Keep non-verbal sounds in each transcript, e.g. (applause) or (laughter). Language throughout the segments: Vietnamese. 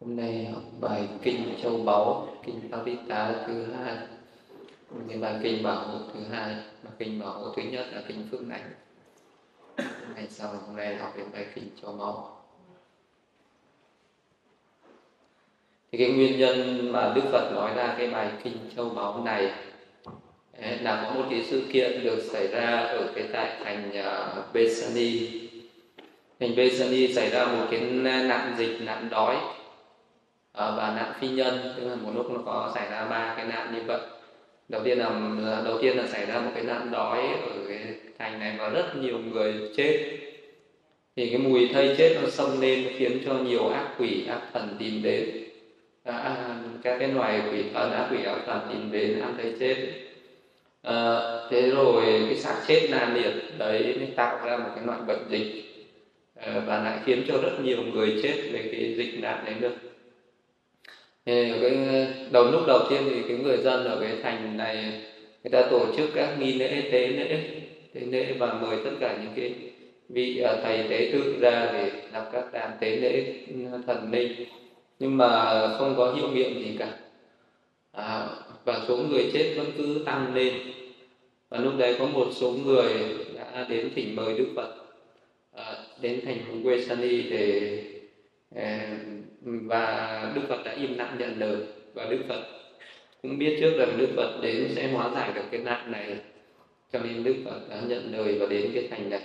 Hôm nay học bài Kinh Châu Báu, Kinh Tá thứ hai. Cái bài Kinh Bảo Hộ thứ hai, bài Kinh Bảo Hộ thứ nhất là Kinh Phước này Ngày sau hôm nay học đến bài Kinh Châu Báu. Thì cái nguyên nhân mà Đức Phật nói ra cái bài Kinh Châu Báu này eh, là có một cái sự kiện được xảy ra ở cái tại thành uh, Besani thành Besani xảy ra một cái nạn dịch nạn đói Ờ, và nạn phi nhân tức là một lúc nó có xảy ra ba cái nạn như vậy. Đầu tiên là đầu tiên là xảy ra một cái nạn đói ở cái thành này và rất nhiều người chết. Thì cái mùi thây chết nó xông lên khiến cho nhiều ác quỷ ác thần tìm đến. À, à, các cái loài quỷ thần ác quỷ ác thần tìm đến ăn thây chết. À, thế rồi cái xác chết nan liệt đấy mới tạo ra một cái loại bệnh dịch. À, và lại khiến cho rất nhiều người chết về cái dịch nạn đấy được thì cái đầu lúc đầu tiên thì cái người dân ở cái thành này người ta tổ chức các nghi lễ tế lễ tế lễ và mời tất cả những cái vị à, thầy tế tự ra để làm các đàn tế lễ ừ, thần linh. Nhưng mà không có hiệu nghiệm gì cả. À, và số người chết vẫn cứ tăng lên. Và lúc đấy có một số người đã đến thỉnh mời đức phật à, đến thành phố sani để à, và Đức Phật đã im lặng nhận lời. Và Đức Phật cũng biết trước rằng Đức Phật đến sẽ hóa giải được cái nạn này. Cho nên Đức Phật đã nhận lời và đến cái thành này.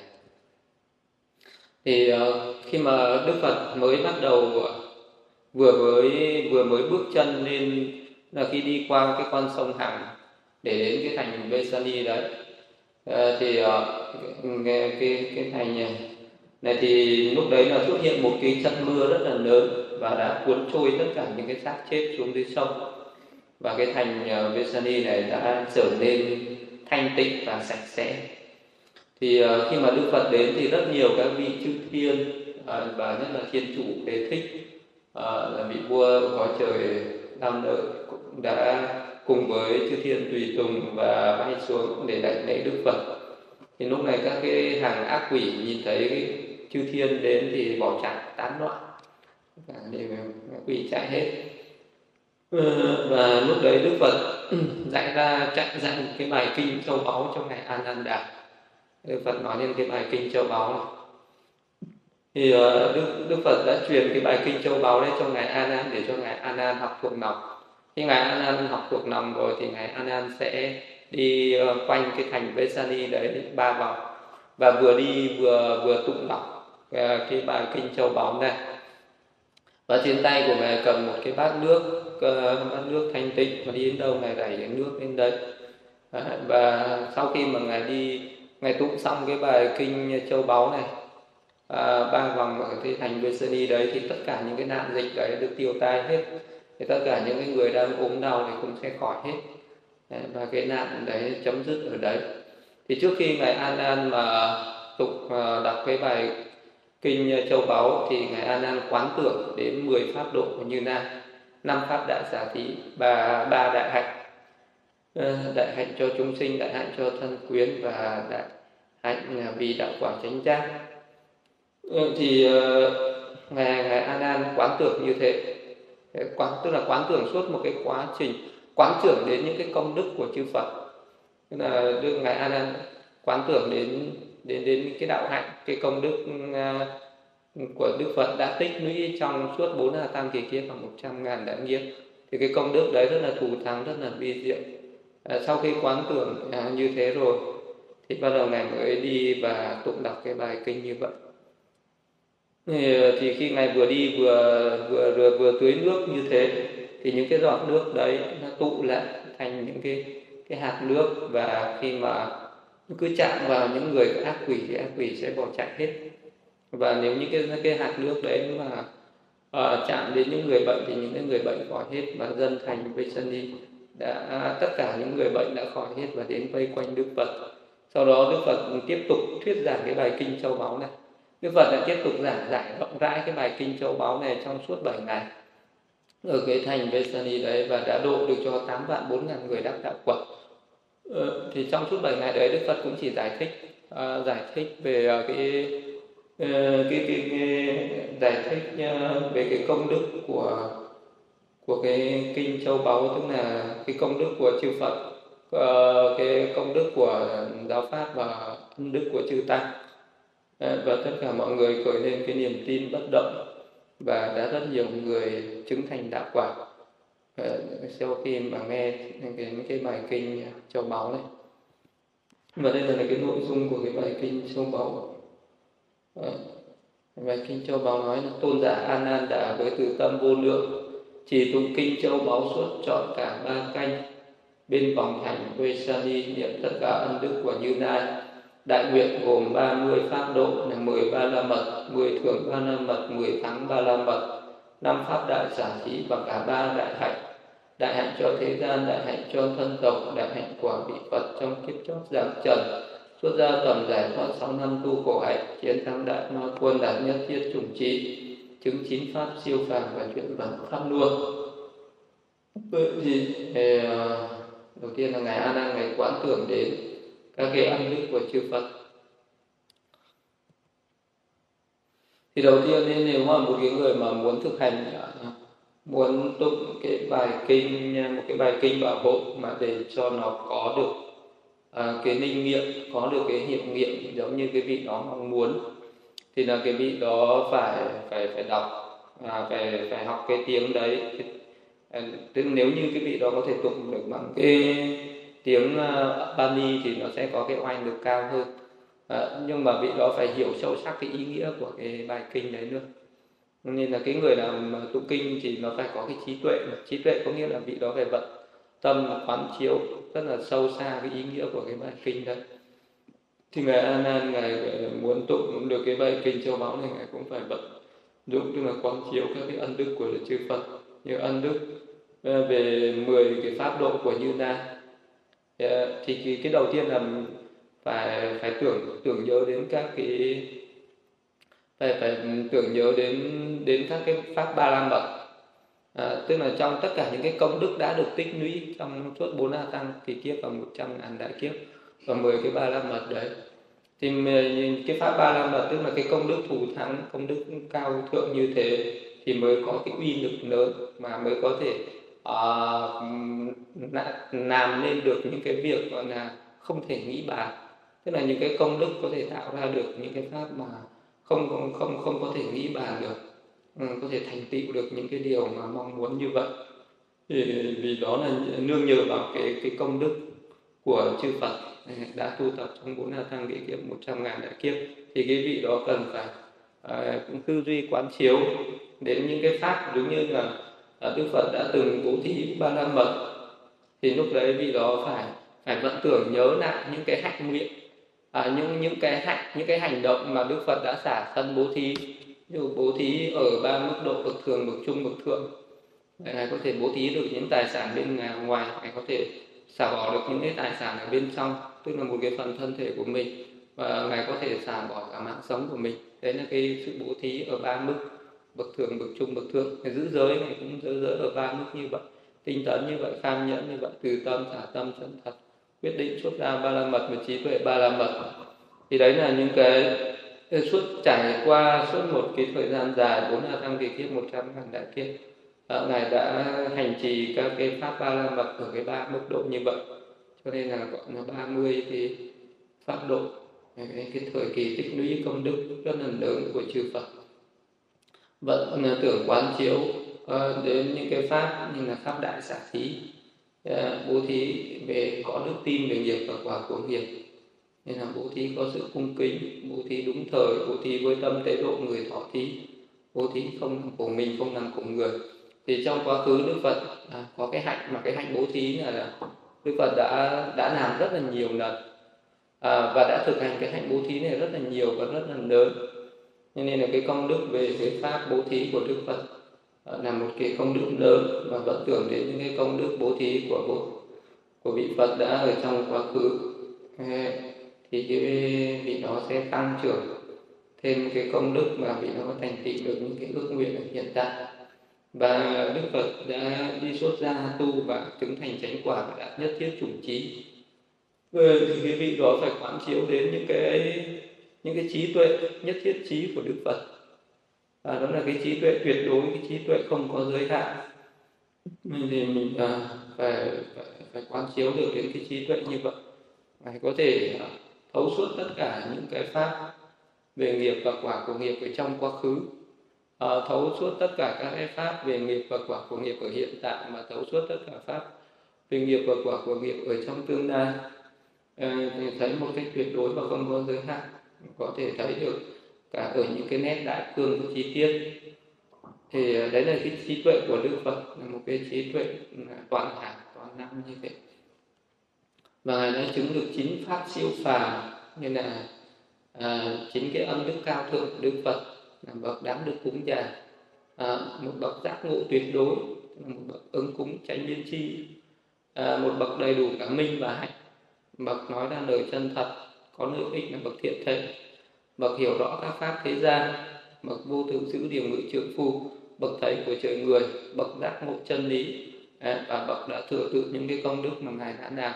Thì ờ, khi mà Đức Phật mới bắt đầu ờ, vừa mới vừa mới bước chân lên là khi đi qua cái con sông Hằng để đến cái thành Besani đấy. Ờ, thì cái, cái cái thành này thì lúc đấy là xuất hiện một cái trận mưa rất là lớn và đã cuốn trôi tất cả những cái xác chết xuống dưới sông. Và cái thành ờ, Vesani này đã trở nên thanh tịnh và sạch sẽ. Thì ờ, khi mà Đức Phật đến thì rất nhiều các vị chư thiên ờ, và nhất là thiên chủ đế thích là vị vua có trời năm lợi cũng đã cùng với chư thiên tùy tùng và bay xuống để đại lễ Đức Phật. Thì lúc này các cái hàng ác quỷ nhìn thấy chư thiên đến thì bỏ chạy, tán loạn và đều quỳ chạy hết. Và lúc đấy đức phật (clears throat) dạy ra, chặn dặn cái bài kinh châu báu trong ngày ananda. Đức phật nói lên cái bài kinh châu báu này. Thì ờ, đức đức phật đã truyền cái bài kinh châu báu đấy cho ngài anan để cho ngài anan học thuộc lòng. Khi ngài anan học thuộc lòng rồi thì ngài anan sẽ đi ờ, quanh cái thành Vesani đấy, ba vòng và vừa đi vừa vừa tụng đọc ờ, cái bài kinh châu báu này và trên tay của ngài cầm một cái bát nước ờ, bát nước thanh tịnh và đi đến đâu ngài đẩy đến nước đến đấy. Và sau khi mà ngài đi ngài tụng xong cái bài kinh châu báu này à, ba vòng ở cái thành Vesani đấy thì tất cả những cái nạn dịch đấy được tiêu tai hết. Thì tất cả những cái người đang ốm đau thì cũng sẽ khỏi hết. Và cái nạn đấy chấm dứt ở đấy. Thì trước khi ngài An An mà tụng ờ, đọc cái bài kinh châu báu thì ngài a nan quán tưởng đến 10 pháp độ của như na năm pháp đại giả thí, ba ba đại hạnh. Ờ, đại hạnh cho chúng sinh, đại hạnh cho thân quyến và đại hạnh vì đạo quả chánh giác. Ờ, thì ờ, ngài ngài a nan quán tưởng như thế. Quán, tức là quán tưởng suốt một cái quá trình, quán tưởng đến những cái công đức của chư phật. Tức là đưa ngài a nan quán tưởng đến đến đến cái đạo hạnh cái công đức à, của Đức Phật đã tích lũy trong suốt bốn là tam kỳ kia khoảng một trăm ngàn đại nghiệp. Thì cái công đức đấy rất là thù thắng rất là vi diệu. À, sau khi quán tưởng à, như thế rồi thì bắt đầu ngài mới đi và tụng đọc cái bài kinh như vậy. Thì, thì khi ngài vừa đi vừa vừa vừa, vừa tưới nước như thế thì những cái giọt nước đấy nó tụ lại thành những cái cái hạt nước. Và khi mà cứ chạm vào những người ác quỷ thì ác quỷ sẽ bỏ chạy hết. Và nếu những cái cái hạt nước đấy mà uh, chạm đến những người bệnh thì những cái người bệnh khỏi hết và dân thành Vaisani đã tất cả những người bệnh đã khỏi hết và đến vây quanh Đức Phật. Sau đó Đức Phật tiếp tục thuyết giảng cái bài kinh châu báu này. Đức Phật đã tiếp tục giảng giải rộng rãi cái bài kinh châu báu này trong suốt 7 ngày. Ở cái thành Vesani đấy và đã độ được cho 8 vạn 4 ngàn người đắc đạo quả. Ờ, thì trong suốt 7 ngày đấy Đức Phật cũng chỉ giải thích uh, giải thích về uh, cái cái, cái, cái giải thích về cái công đức của của cái kinh châu báu tức là cái công đức của chư Phật cái công đức của giáo pháp và công đức của chư tăng. Và tất cả mọi người khởi lên cái niềm tin bất động và đã rất nhiều người chứng thành đạo quả. Ờ, sau khi mà nghe cái, cái bài kinh châu báu này. Và đây là cái nội dung của cái bài kinh châu báu ờ, bài kinh châu báu nói là tôn giả an an đã với từ tâm vô lượng chỉ tụng kinh châu báu suốt trọn cả ba canh. Bên vòng thành Vesali niệm tất cả ân đức của Như Lai. Đại nguyện gồm 30 pháp độ là 10 ba la mật 10 thượng ba la mật 10 thắng ba la mật năm pháp đại xả trí và cả ba đại hạnh. Đại hạnh cho thế gian, đại hạnh cho thân tộc, đại hạnh quả vị phật trong kiếp chót giáng trần. Xuất gia tầm giải thoát sáu năm tu khổ hạnh, chiến thắng đại ma quân, đạt nhất thiết chủng trí chứng chín pháp siêu phàm và chuyển bằng pháp luôn vậy thì ờ, đầu tiên là ngài a nan ngày quán tưởng đến các cái ân đức của chư phật. Thì đầu tiên nên nếu mà một cái người mà muốn thực hành à, muốn tụng cái bài kinh một cái bài kinh bảo hộ mà để cho nó có được à, cái linh nghiệm có được cái hiệu nghiệm giống như cái vị đó mong muốn thì là cái vị đó phải phải phải đọc à, phải phải học cái tiếng đấy. À, tức nếu như cái vị đó có thể tụng được bằng cái tiếng uh, Bani thì nó sẽ có cái oanh được cao hơn à, nhưng mà vị đó phải hiểu sâu sắc cái ý nghĩa của cái bài kinh đấy nữa. Nên là cái người làm tụng kinh thì nó phải có cái trí tuệ mà. Trí tuệ có nghĩa là vị đó phải vận tâm quán chiếu rất là sâu xa cái ý nghĩa của cái bài kinh đấy. Thì ngài An An ngài ờ, muốn tụng được cái bài kinh châu báu này ngài cũng phải vận dụng tức là quán chiếu các cái ân đức của chư phật như ân đức ờ, về 10 cái pháp độ của như na. Thì cái, cái đầu tiên là phải phải tưởng tưởng nhớ đến các cái phải phải tưởng nhớ đến đến các cái pháp ba la mật. À, tức là trong tất cả những cái công đức đã được tích lũy trong suốt bốn a tăng kỳ kiếp và một trăm ngàn đại kiếp và mười cái ba la mật đấy. Thì cái pháp ba la mật tức là cái công đức thù thắng công đức cao thượng như thế thì mới có cái uy lực lớn mà mới có thể uh, làm nên được những cái việc gọi là không thể nghĩ bàn tức là những cái công đức có thể tạo ra được những cái pháp mà không không không không có thể nghĩ bàn được. Ừ, có thể thành tựu được những cái điều mà mong muốn như vậy. Thì vì đó là nương nhờ vào cái cái công đức của chư Phật ừ, đã tu tập trong bốn hà thăng địa kiếp một trăm ngàn đại kiếp. Thì cái vị đó cần phải à, cũng tư duy quán chiếu đến những cái pháp giống như là à, Đức Phật đã từng bố thí ba la mật. Thì lúc đấy vị đó phải phải vẫn tưởng nhớ lại những cái hạnh nguyện à, những những cái hạnh những cái hành động mà Đức Phật đã xả thân bố thí như bố thí ở ba mức độ bậc thường bậc trung bậc thượng ngài có thể bố thí được những tài sản bên à, ngoài ngài có thể xả bỏ được những cái tài sản ở bên trong tức là một cái phần thân thể của mình và ngài có thể xả bỏ cả mạng sống của mình. Đấy là cái sự bố thí ở ba mức bậc thường bậc trung bậc thượng. Ngài giữ giới này cũng giữ giới ở ba mức như vậy tinh tấn như vậy kham nhẫn như vậy từ tâm xả tâm chân thật quyết định xuất ra ba la mật và trí tuệ ba la mật. Thì đấy là những cái suốt trải qua suốt một cái thời gian dài bốn là năm kỳ kiếp một trăm ngàn đại kiếp. À, ngài đã hành trì các cái pháp ba la mật ở cái ba mức độ như vậy. Cho nên là gọi là ba mươi cái pháp độ. Cái, cái thời kỳ tích lũy công đức rất là lớn của chư Phật. Vẫn là ờ, tưởng quán chiếu ờ, đến những cái pháp như là pháp đại xả thí. Ờ, bố thí về có đức tin về nghiệp và quả của nghiệp. Nên là bố thí có sự cung kính bố thí đúng thời bố thí với tâm tế độ người thọ thí. Bố thí không làm của mình không làm của người. Thì trong quá khứ đức phật à, có cái hạnh mà cái hạnh bố thí là, là đức phật đã đã làm rất là nhiều lần. À, và đã thực hành cái hạnh bố thí này rất là nhiều và rất là lớn. Nên là cái công đức về cái pháp bố thí của đức phật là một cái công đức lớn và vẫn tưởng đến những cái công đức bố thí của bộ của vị phật đã ở trong quá khứ. Thì cái vị đó sẽ tăng trưởng thêm cái công đức mà vị đó có thành tựu được những cái ước nguyện ở hiện tại. Và đức phật đã đi xuất gia tu và chứng thành chánh quả và đạt nhất thiết chủng trí. Ờ, thì cái vị đó phải quán chiếu đến những cái những cái trí tuệ, nhất thiết trí của đức phật và đó là cái trí tuệ tuyệt đối cái trí tuệ không có giới hạn. Thì mình à, phải, phải phải quán chiếu được đến cái trí tuệ như vậy. Phải có thể à, thấu suốt tất cả những cái pháp về nghiệp và quả của nghiệp ở trong quá khứ. À, thấu suốt tất cả các cái pháp về nghiệp và quả của nghiệp ở hiện tại mà thấu suốt tất cả pháp về nghiệp và quả của nghiệp ở trong tương lai. À, thì thấy một cách tuyệt đối và không có giới hạn có thể thấy được cả ở những cái nét đại cương của chi tiết. Thì ờ, đấy là cái trí tuệ của đức phật là một cái trí tuệ toàn hảo toàn năng như vậy. Và ngài đã chứng được chín pháp siêu phàm như là ờ, à, chính cái âm đức cao thượng của đức phật là bậc đáng được cúng dường à, ờ, một bậc giác ngộ tuyệt đối một bậc ứng cúng tránh biên chi à, một bậc đầy đủ cả minh và hạnh. Bậc nói ra lời chân thật có lợi ích là bậc thiện thể bậc hiểu rõ các pháp thế gian bậc vô thượng giữ điều ngự trượng phu bậc thầy của trời người bậc giác ngộ chân lý. Và bậc đã thừa tự những cái công đức mà ngài đã làm,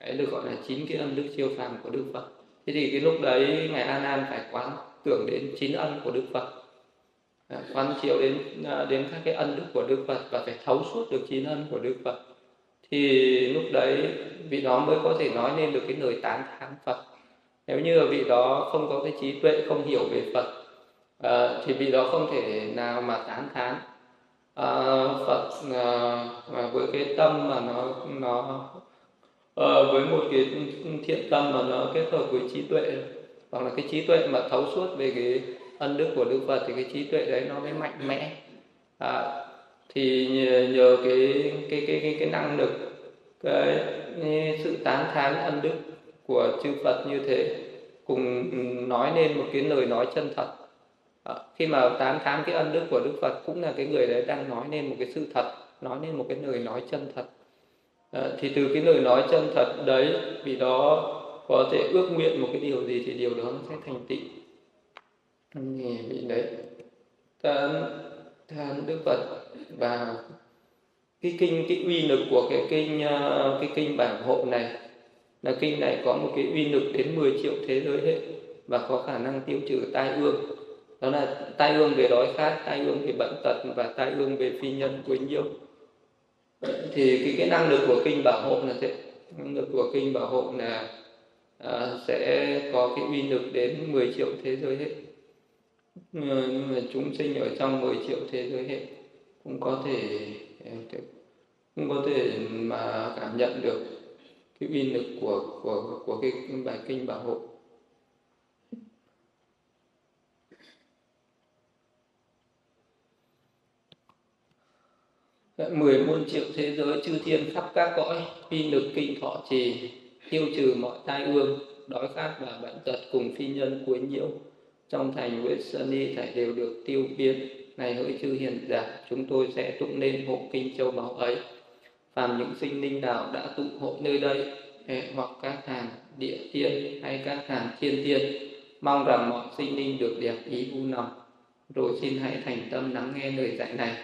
đấy được gọi là chín cái âm đức siêu phàm của đức phật. Thế thì cái lúc đấy ngài a nan phải quán tưởng đến chín ân của đức phật. Quán chiếu đến à, đến các cái ân đức của đức phật và phải thấu suốt được chín ân của đức phật. Thì lúc đấy vị đó mới có thể nói nên được cái lời tán thán phật nếu như vị đó không có cái trí tuệ không hiểu về phật à, thì vị đó không thể nào mà tán thán. À, phật à, với cái tâm mà nó nó à, với một cái thiện tâm mà nó kết hợp với trí tuệ hoặc là cái trí tuệ mà thấu suốt về cái ân đức của đức phật thì cái trí tuệ đấy nó mới mạnh mẽ. À, thì nhờ, nhờ cái cái cái cái cái năng lực cái sự tán thán ân đức của chư Phật như thế cùng nói nên một cái lời nói chân thật. À, khi mà tán thán cái ân đức của Đức Phật cũng là cái người đấy đang nói nên một cái sự thật nói nên một cái lời nói chân thật. À, thì từ cái lời nói chân thật đấy vì đó có thể ước nguyện một cái điều gì thì điều đó nó sẽ thành tựu. Nghe vì đấy. Tán than Đức Phật và cái kinh cái uy lực của cái kinh à, cái kinh bảng hộ này là kinh này có một cái uy lực đến 10 triệu thế giới hệ và có khả năng tiêu trừ tai ương. Đó là tai ương về đói khát tai ương về bệnh tật và tai ương về phi nhân quấy nhiễu. Thì cái cái năng lực của kinh bảo hộ là thế. Năng lực của kinh bảo hộ là à, sẽ có cái uy lực đến 10 triệu thế giới hệ nhưng mà chúng sinh ở trong 10 triệu thế giới hệ cũng có thể cũng có thể mà cảm nhận được cái uy lực của của của cái bài kinh bảo hộ. Mười muôn triệu thế giới chư thiên khắp các cõi, uy lực kinh thọ trì, tiêu trừ mọi tai ương, đói khát và bệnh tật cùng phi nhân quấy nhiễu. Trong thành huyết Sơn Ni thảy đều được tiêu biến. Này hỡi chư hiền giả, chúng tôi sẽ tụng nên hộ kinh châu báu ấy phàm những sinh linh nào đã tụ hội nơi đây hoặc các hàng địa tiên hay các hàng thiên tiên, mong rằng mọi sinh linh được đẹp ý u lòng rồi xin hãy thành tâm lắng nghe lời dạy này.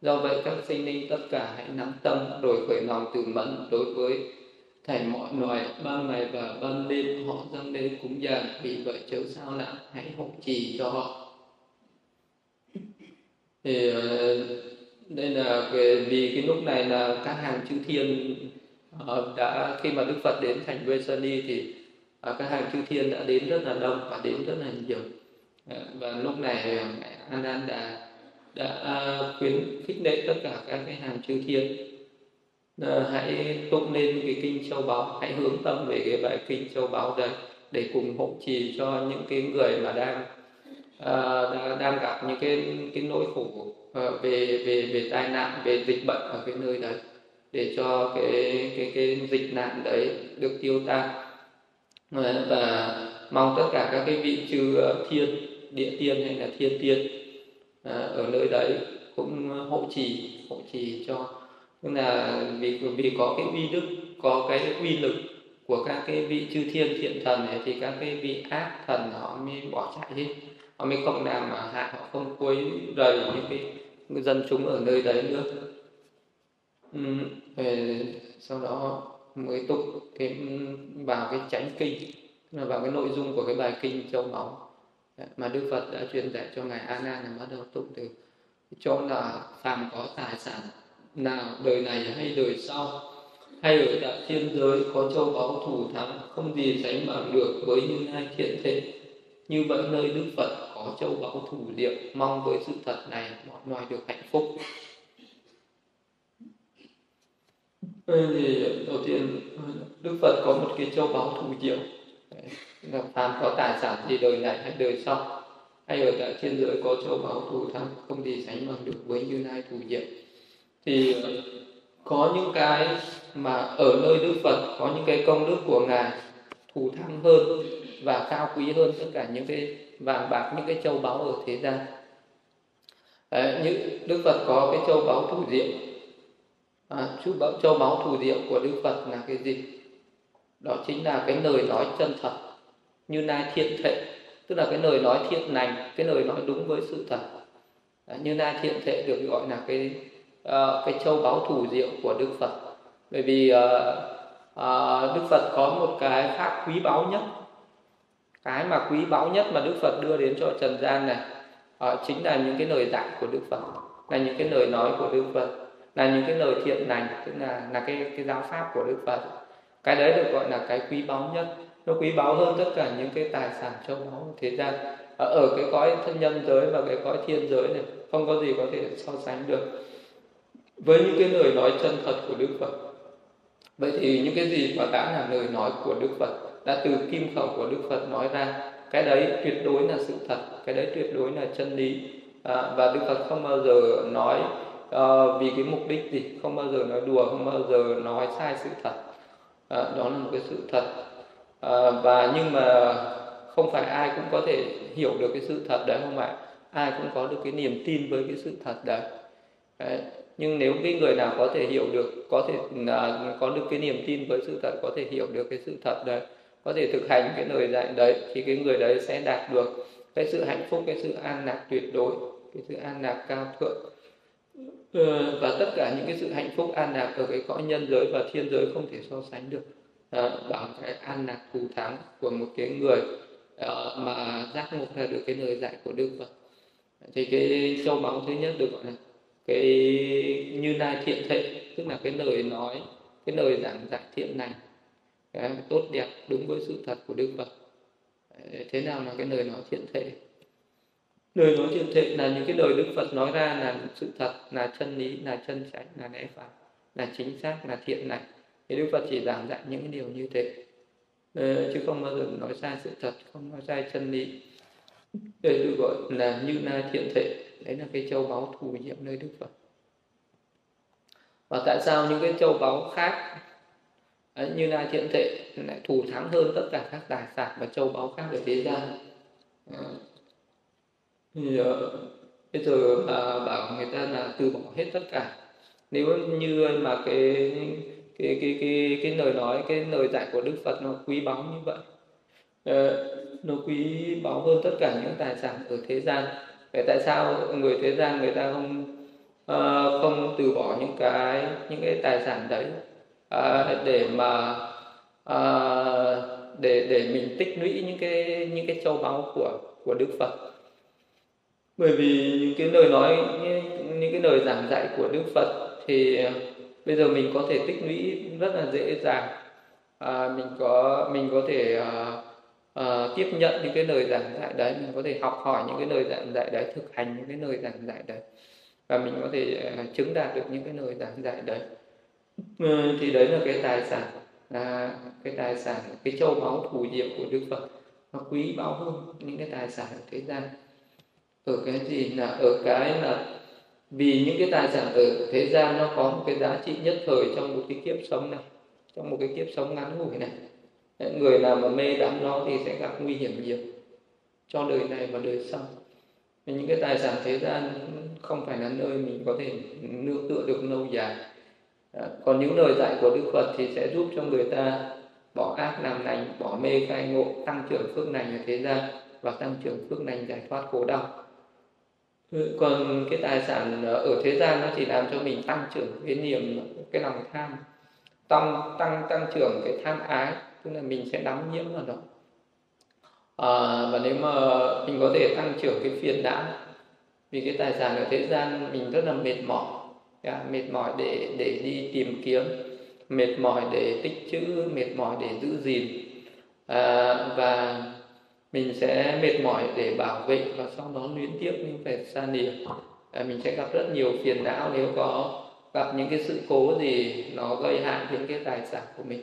Do vậy các sinh linh tất cả hãy nắm tâm, rồi khởi lòng từ mẫn đối với thảy mọi loài, ban ngày và ban đêm họ dâng lên cúng dường. Vì vậy chớ sao lãng hãy hộ trì cho họ. Thì ờ, đây là vì cái lúc này là các hàng chư thiên ờ, đã khi mà Đức Phật đến thành Vesani thì ờ, các hàng chư thiên đã đến rất là đông và đến rất là nhiều. Ờ, và lúc này anan đã đã khuyến khích lệ tất cả các cái hàng chư thiên. Hãy tụng lên cái kinh châu báu hãy hướng tâm về cái bài kinh châu báu đấy để cùng hộ trì cho những cái người mà đang uh, đang gặp những cái cái nỗi khổ. Ờ, về về về tai nạn, về dịch bệnh ở cái nơi đấy, để cho cái cái cái dịch nạn đấy được tiêu tan. Ờ, và mong tất cả các cái vị chư ờ, thiên, địa tiên hay là thiên tiên ở nơi đấy cũng hộ trì hộ trì cho. Tức là vì vì có cái uy đức, có cái uy lực của các cái vị chư thiên thiện thần này thì các cái vị ác thần họ mới bỏ chạy hết. Họ mới không làm mà hại họ không quấy rầy những cái dân chúng ở nơi đấy nữa. Ừ, về sau đó mới tục cái vào cái chánh kinh là vào cái nội dung của cái bài kinh châu báu dạ, mà Đức Phật đã truyền dạy cho ngài A Nan là bắt đầu tụng từ chỗ là phàm có tài sản nào đời này hay đời sau hay ở tại thiên giới có châu báu thủ thắng không gì sánh bằng được với những hai thiện thể như vậy nơi Đức Phật có châu báu thủ liệu, mong với sự thật này mọi loài được hạnh phúc. Đây thì đầu tiên, Đức Phật có một cái châu báu thủ diệu là phàm có tài sản gì đời này hay đời sau. Hay ở tại thiên giới có châu báu thủ thắng, không gì sánh bằng được với như lai thủ diệu thì, có những cái mà ở nơi Đức Phật, có những cái công đức của ngài thù thắng hơn và cao quý hơn tất cả những cái vàng bạc những cái châu báu ở thế gian. À, như Đức Phật có cái châu báu thủ diệu. À, châu báu châu báu thủ diệu của Đức Phật là cái gì? Đó chính là cái lời nói chân thật như nai thiện thệ. Tức là cái lời nói thiện lành cái lời nói đúng với sự thật. À, như nai thiện thệ được gọi là cái uh, cái châu báu thủ diệu của Đức Phật. Bởi vì uh, uh, Đức Phật có một cái khác quý báu nhất cái mà quý báu nhất mà Đức Phật đưa đến cho trần gian này uh, chính là những cái lời dạy của Đức Phật là những cái lời nói của Đức Phật là những cái lời thiện lành tức là là cái cái giáo pháp của Đức Phật. Cái đấy được gọi là cái quý báu nhất. Nó quý báu hơn tất cả những cái tài sản châu báu. Thế gian ở, ờ, ở cái cõi thân nhân giới và cái cõi thiên giới này không có gì có thể so sánh được với những cái lời nói chân thật của Đức Phật. Vậy thì những cái gì mà đã là lời nói của Đức Phật? Đã từ kim khẩu của Đức Phật nói ra cái đấy tuyệt đối là sự thật cái đấy tuyệt đối là chân lý. À, và Đức Phật không bao giờ nói uh, vì cái mục đích gì không bao giờ nói đùa không bao giờ nói sai sự thật. À, đó là một cái sự thật. À, và nhưng mà không phải ai cũng có thể hiểu được cái sự thật đấy không ạ ai cũng có được cái niềm tin với cái sự thật đấy, đấy. nhưng nếu cái người nào có thể hiểu được có thể à, có được cái niềm tin với sự thật có thể hiểu được cái sự thật đấy có thể thực hành cái lời dạy đấy thì cái người đấy sẽ đạt được cái sự hạnh phúc cái sự an lạc tuyệt đối cái sự an lạc cao thượng. Ờ, và tất cả những cái sự hạnh phúc an lạc ở cái cõi nhân giới và thiên giới không thể so sánh được. Ờ, à, bằng cái an lạc thù thắng của một cái người à, mà giác ngộ ra được cái lời dạy của Đức Phật. Thì cái châu báu thứ nhất được gọi là cái như lai thiện thệ tức là cái lời nói cái lời giảng giải thiện lành cái tốt đẹp đúng với sự thật của Đức Phật. Thế nào là cái lời nói thiện thể lời nói thiện thể là những cái lời Đức Phật nói ra là sự thật, là chân lý, là chân chánh là lẽ phải, là chính xác, là thiện lành. Thì Đức Phật chỉ giảng dạy những cái điều như thế. Chứ không bao giờ nói sai sự thật, không nói sai chân lý. Đây được gọi là như na thiện thể đấy là cái châu báu thù nhiệm nơi Đức Phật. Và tại sao những cái châu báu khác đấy, như lai thiện thể lại thù thắng hơn tất cả các tài sản và châu báu khác ở thế gian. À, thì uh, bây giờ mà bảo người ta là từ bỏ hết tất cả. Nếu như mà cái cái cái cái cái lời nói cái lời dạy của Đức Phật nó quý báu như vậy ờ, nó quý báu hơn tất cả những tài sản ở thế gian vậy tại sao người thế gian người ta không uh, không từ bỏ những cái những cái tài sản đấy? À, để mà à, để để mình tích lũy những cái những cái châu báu của của Đức Phật. Bởi vì những cái lời nói những, những cái lời giảng dạy của Đức Phật thì à, bây giờ mình có thể tích lũy rất là dễ dàng. À, mình có mình có thể à, à, tiếp nhận những cái lời giảng dạy đấy mình có thể học hỏi những cái lời giảng dạy đấy thực hành những cái lời giảng dạy đấy. Và mình có thể à, chứng đạt được những cái lời giảng dạy đấy ừ, thì đấy là cái tài sản. Là cái tài sản cái châu báu phù diệu của đức phật nó quý báu hơn những cái tài sản ở thế gian. Ở cái gì là ở cái là vì những cái tài sản ở thế gian nó có một cái giá trị nhất thời trong một cái kiếp sống này trong một cái kiếp sống ngắn ngủi này. Người nào mà mê đắm nó thì sẽ gặp nguy hiểm nhiều cho đời này và đời sau. Những cái tài sản thế gian không phải là nơi mình có thể nương tựa được lâu dài còn những lời dạy của Đức Phật thì sẽ giúp cho người ta bỏ ác làm lành bỏ mê khai ngộ tăng trưởng phước lành ở thế gian và tăng trưởng phước lành giải thoát khổ đau. Ừ, còn cái tài sản ở thế gian nó chỉ làm cho mình tăng trưởng cái niềm cái lòng tham tăng tăng tăng trưởng cái tham ái tức là mình sẽ đắm nhiễm vào đó à, và nếu mà mình có thể tăng trưởng cái phiền não vì cái tài sản ở thế gian mình rất là mệt mỏi yeah, mệt mỏi để để đi tìm kiếm mệt mỏi để tích trữ mệt mỏi để giữ gìn. À, và mình sẽ mệt mỏi để bảo vệ và sau đó luyến tiếp những vẻ xa lìa à, mình sẽ gặp rất nhiều phiền não nếu có gặp những cái sự cố gì nó gây hại đến cái tài sản của mình.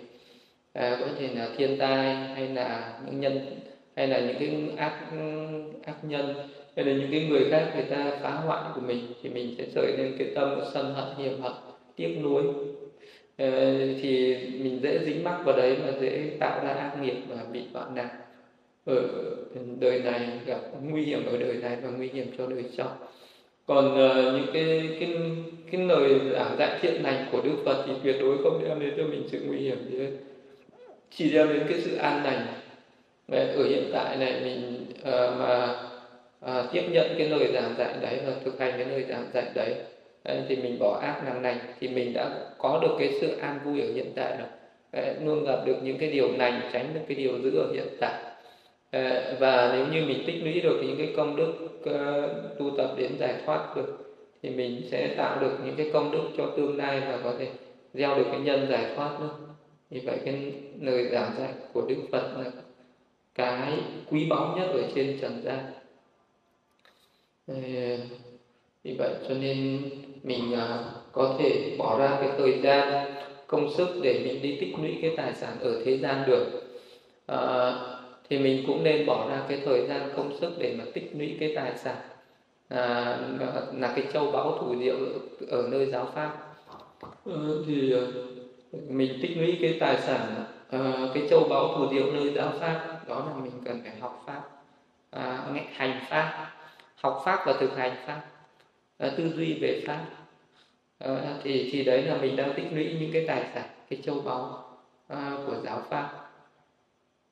À, có thể là thiên tai hay là những nhân hay là những cái ác ác nhân cho nên những cái người khác người ta phá hoại của mình thì mình sẽ rời lên cái tâm sân hận hiểm hận tiếc nuối. Ờ, thì mình dễ dính mắc vào đấy và dễ tạo ra ác nghiệp và bị hoạn nạn. Ở đời này gặp nguy hiểm ở đời này và nguy hiểm cho đời sau. Còn uh, những cái cái cái lời giảng dạy thiện lành của Đức Phật thì tuyệt đối không đem đến cho mình sự nguy hiểm gì hết. Chỉ đem đến cái sự an lành. Ở hiện tại này mình uh, mà Ờ, tiếp nhận cái lời giảng dạy đấy và thực hành cái lời giảng dạy đấy. Ờ, thì mình bỏ ác làm lành thì mình đã có được cái sự an vui ở hiện tại rồi. Ờ, luôn gặp được những cái điều lành tránh được cái điều dữ ở hiện tại. Và nếu như mình tích lũy được những cái công đức uh, tu tập đến giải thoát được thì mình sẽ tạo được những cái công đức cho tương lai và có thể gieo được cái nhân giải thoát nữa. Vì vậy cái lời giảng dạy của đức phật là cái quý báu nhất ở trên trần gian vì vậy cho nên mình à, có thể bỏ ra cái thời gian công sức để mình đi tích lũy cái tài sản ở thế gian được. À, thì mình cũng nên bỏ ra cái thời gian công sức để mà tích lũy cái tài sản à, là cái châu báu thủ diệu ở nơi giáo pháp. Ờ, à, thì mình tích lũy cái tài sản à, cái châu báu thủ diệu nơi giáo pháp đó là mình cần phải học pháp à, hành pháp học pháp và thực hành pháp à, tư duy về pháp. Ờ, thì thì đấy là mình đang tích lũy những cái tài sản cái châu báu à, của giáo pháp.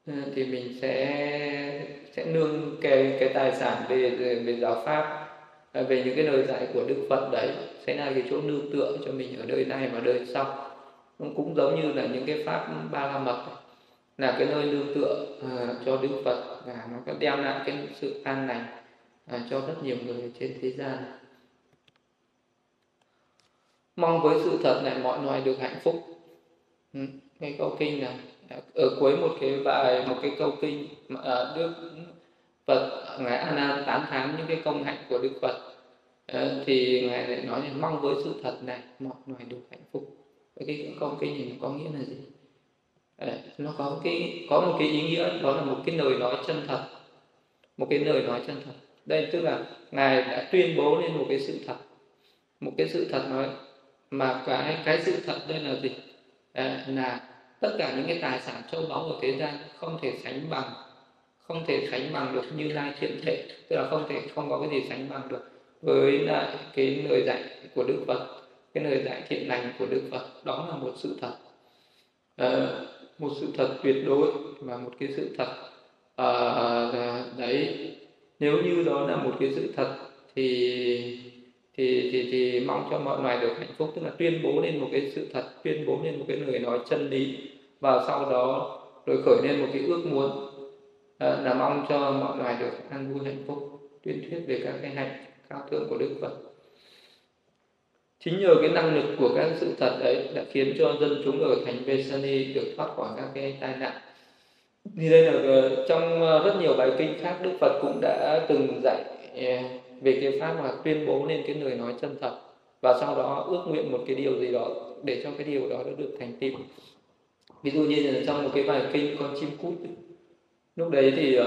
Ờ, thì mình sẽ sẽ nương cái cái tài sản về về giáo pháp à, về những cái lời dạy của Đức Phật đấy sẽ là cái chỗ nương tựa cho mình ở đời này và đời sau. Cũng giống như là những cái pháp ba la mật là cái nơi nương tựa uh, cho Đức Phật và nó có đem lại cái sự an lành à, cho rất nhiều người trên thế gian. Mong với sự thật này mọi loài được hạnh phúc. Ừ, cái câu kinh này ở cuối một cái bài một cái câu kinh mà à, Đức Phật ngài A Nan tán thán những cái công hạnh của Đức Phật. Ờ, thì ngài lại nói là mong với sự thật này mọi loài được hạnh phúc. Cái câu kinh này có nghĩa là gì? Ờ, nó có cái có một cái ý nghĩa đó là một cái lời nói chân thật. Một cái lời nói chân thật đây tức là ngài đã tuyên bố lên một cái sự thật. Một cái sự thật nói mà cái cái sự thật đây là gì? À, là tất cả những cái tài sản châu báu của thế gian không thể sánh bằng không thể sánh bằng được như lai thiện thể tức là không thể không có cái gì sánh bằng được với lại cái lời dạy của đức phật cái lời dạy thiện lành của Đức Phật. Đó là một sự thật. À, một sự thật tuyệt đối và một cái sự thật à, đấy nếu như đó là một cái sự thật thì thì thì thì mong cho mọi loài được hạnh phúc tức là tuyên bố lên một cái sự thật tuyên bố lên một cái lời nói chân lý và sau đó rồi khởi lên một cái ước muốn à, là mong cho mọi loài được an vui hạnh phúc. Tuyên thuyết về các cái hạnh cao thượng của đức phật. Chính nhờ cái năng lực của các sự thật đấy đã khiến cho dân chúng ở thành Vesani được thoát khỏi các cái tai nạn thì đây là ờ, trong ờ, rất nhiều bài kinh khác Đức Phật cũng đã từng dạy ờ, về cái pháp mà tuyên bố lên cái lời nói chân thật và sau đó ước nguyện một cái điều gì đó để cho cái điều đó nó được thành tựu ví dụ như là trong một cái bài kinh con chim cút lúc đấy thì uh,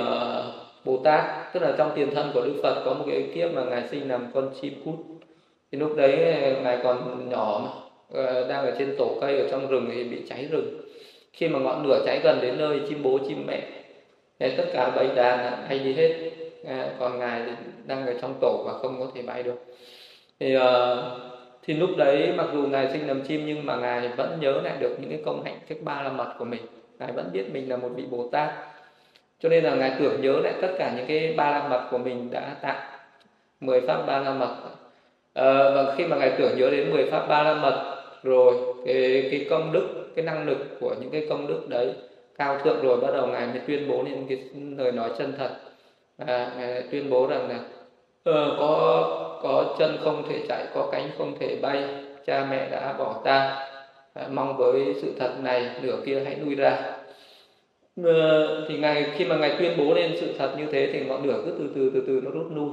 Bồ Tát tức là trong tiền thân của Đức Phật có một cái kiếp mà ngài sinh làm con chim cút. Thì lúc đấy ngài còn nhỏ mà đang ở trên tổ cây ở trong rừng thì bị cháy rừng khi mà ngọn lửa cháy gần đến nơi chim bố chim mẹ nên tất cả bầy đàn hay đi hết à, còn ngài đang ở trong tổ và không có thể bay được. Thì ờ, thì lúc đấy mặc dù ngài sinh làm chim nhưng mà ngài vẫn nhớ lại được những cái công hạnh thức ba la mật của mình. Ngài vẫn biết mình là một vị bồ tát. Cho nên là ngài tưởng nhớ lại tất cả những cái ba la mật của mình đã tạo mười pháp ba la mật. À, và khi mà ngài tưởng nhớ đến 10 pháp ba la mật rồi cái cái công đức cái năng lực của những cái công đức đấy cao thượng rồi bắt đầu ngài mới tuyên bố lên cái lời nói chân thật. À, ngài tuyên bố rằng là ờ, có có chân không thể chạy có cánh không thể bay cha mẹ đã bỏ ta. À, mong với sự thật này nửa kia hãy lui ra. Uh, thì ngài khi mà ngài tuyên bố lên sự thật như thế thì ngọn lửa cứ từ từ từ từ nó rút lui.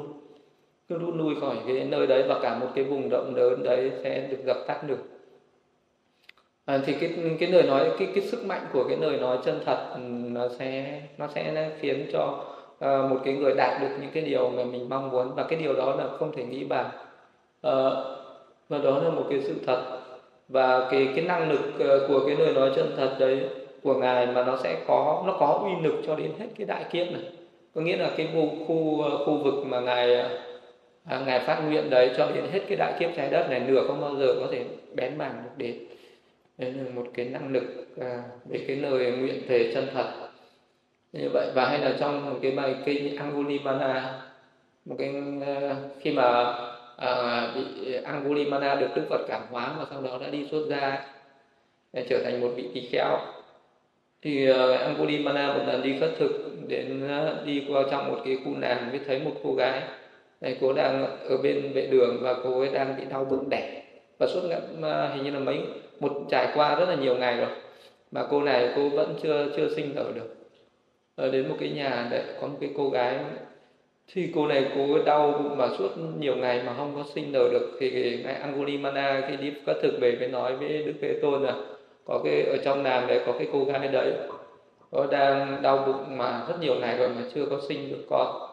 Cứ rút lui khỏi cái nơi đấy và cả một cái vùng rộng lớn đấy sẽ được dập tắt được à, thì cái cái lời nói cái cái sức mạnh của cái lời nói chân thật ừ, nó sẽ nó sẽ khiến cho uh, một cái người đạt được những cái điều mà mình mong muốn. Và cái điều đó là không thể nghĩ bàn. Uh, và đó là một cái sự thật. Và cái cái năng lực ờ, của cái lời nói chân thật đấy của ngài mà nó sẽ có nó có uy lực cho đến hết cái đại kiếp này. Có nghĩa là cái khu khu khu vực mà ngài à, ngài phát nguyện đấy cho đến hết cái đại kiếp trái đất này nửa không bao giờ có thể bén mảng được đến đấy là một cái năng lực à, về cái lời nguyện thề chân thật. Như vậy và hay là trong một cái bài kinh Angulimana một cái à, khi mà à, bị Angulimana được Đức Phật cảm hóa và sau đó đã đi xuất gia để trở thành một vị tỳ kheo thì uh, Angulimana một lần đi khất thực đến uh, đi qua trong một cái khu nàng mới thấy một cô gái. Này cô đang ở bên vệ đường và cô ấy đang bị đau bụng đẻ và suốt ngày hình như là mấy một trải qua rất là nhiều ngày rồi. Mà cô này cô vẫn chưa chưa sinh nở được. Ở đến một cái nhà để có một cái cô gái. Thì cô này cô đau bụng mà suốt nhiều ngày mà không có sinh nở được. Thì ngài Angulimana khi đi các thực về mới nói với Đức Thế Tôn là có cái ở trong làng đấy có cái cô gái đấy có đang đau bụng mà rất nhiều ngày rồi mà chưa có sinh được con.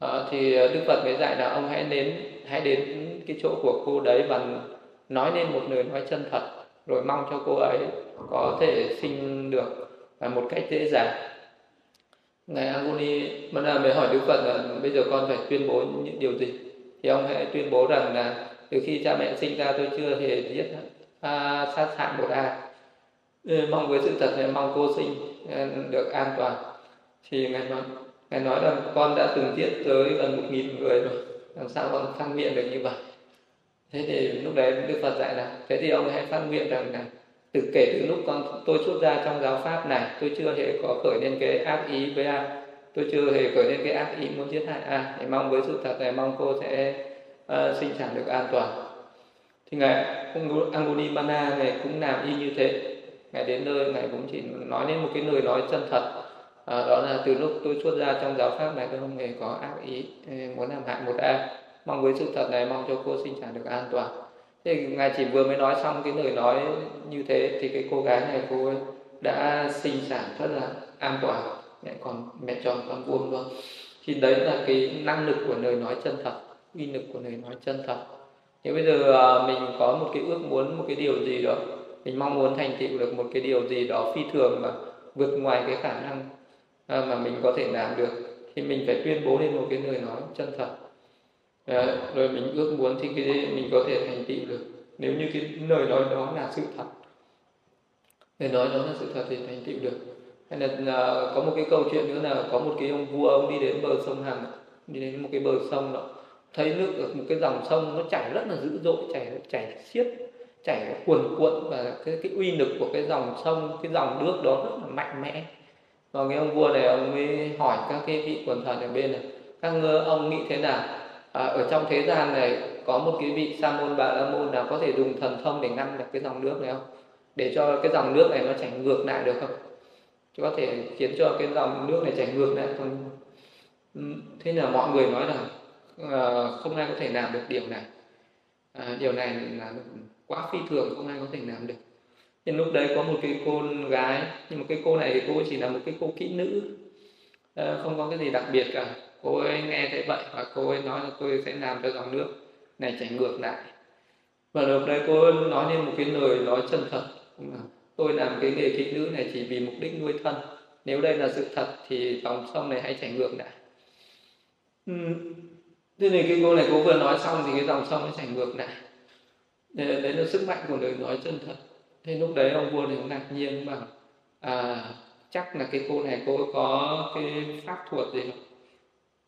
À, thì Đức Phật mới dạy là ông hãy đến hãy đến cái chỗ của cô đấy và nói nên một lời nói chân thật rồi mong cho cô ấy có thể sinh được à, một cách dễ dàng. Ngài Aguni Mana mới hỏi Đức Phật là bây giờ con phải tuyên bố những điều gì? Thì ông hãy tuyên bố rằng là từ khi cha mẹ sinh ra tôi chưa hề giết à, sát hại một ai. Mong với sự thật này mong cô sinh à, được an toàn. Thì ngài nói ngài nói rằng con đã từng giết tới gần một nghìn người rồi làm sao con phát miệng được như vậy? Thế thì lúc đấy đức phật dạy là thế thì ông hãy phát nguyện rằng là từ kể từ lúc con tôi xuất ra trong giáo pháp này tôi chưa hề có khởi lên cái ác ý với ai. Tôi chưa hề khởi lên cái ác ý muốn giết hại ai. Để mong với sự thật này mong cô sẽ uh, sinh sản được an toàn. Thì ngài Angulimala này cũng làm y như thế. Ngài đến nơi ngài cũng chỉ nói lên một cái lời nói chân thật. À, đó là từ lúc tôi xuất ra trong giáo pháp này tôi không hề có ác ý muốn làm hại một ai mong với sự thật này, mong cho cô sinh sản được an toàn. Thế ngài chỉ vừa mới nói xong cái lời nói như thế thì cái cô gái này, cô ấy đã sinh sản rất là an toàn. Mẹ còn, mẹ tròn con vuông luôn. Thì đấy là cái năng lực của lời nói chân thật, uy lực của lời nói chân thật. Nếu bây giờ à, mình có một cái ước muốn, một cái điều gì đó. Mình mong muốn thành tựu được một cái điều gì đó phi thường mà vượt ngoài cái khả năng à, mà mình có thể làm được. Thì mình phải tuyên bố lên một cái lời nói chân thật rồi mình ước muốn thì cái mình có thể thành tựu được. Nếu như cái lời nói đó là sự thật, lời nói đó là sự thật thì thành tựu được. Hay là là có một cái câu chuyện nữa là có một cái ông vua, ông đi đến bờ sông hằng đi đến một cái bờ sông đó, thấy nước ở một cái dòng sông nó chảy rất là dữ dội, chảy chảy xiết, chảy cuồn cuộn và cái cái uy lực của cái dòng sông, cái dòng nước đó rất là mạnh mẽ. Và cái ông vua này, ông mới hỏi các cái vị quần thần ở bên này các ngơ ông nghĩ thế nào? À, ở trong thế gian này có một cái vị sa môn bà la môn nào có thể dùng thần thông để ngăn được cái dòng nước này không? Để cho cái dòng nước này nó chảy ngược lại được không? Chứ có thể khiến cho cái dòng nước này chảy ngược lại không? Ừ, thế là mọi người nói là à, không ai có thể làm được điều này. À, điều này là quá phi thường không ai có thể làm được. Thì lúc đấy có một cái cô gái nhưng mà cái cô này thì cô chỉ là một cái cô kỹ nữ à, không có cái gì đặc biệt cả cô ấy nghe thấy vậy và cô ấy nói là tôi sẽ làm cho dòng nước này chảy ngược lại. Và lúc đấy cô ấy nói lên một cái lời nói chân thật tôi làm cái nghề kỹ nữ này chỉ vì mục đích nuôi thân. Nếu đây là sự thật thì dòng sông này hãy chảy ngược lại. Ừ, thế nên cái cô này cô vừa nói xong thì cái dòng sông nó chảy ngược lại. Đấy là sức mạnh của lời nói chân thật. Thế lúc đấy ông vua này cũng ngạc nhiên bảo à, chắc là cái cô này cô có cái pháp thuật gì đó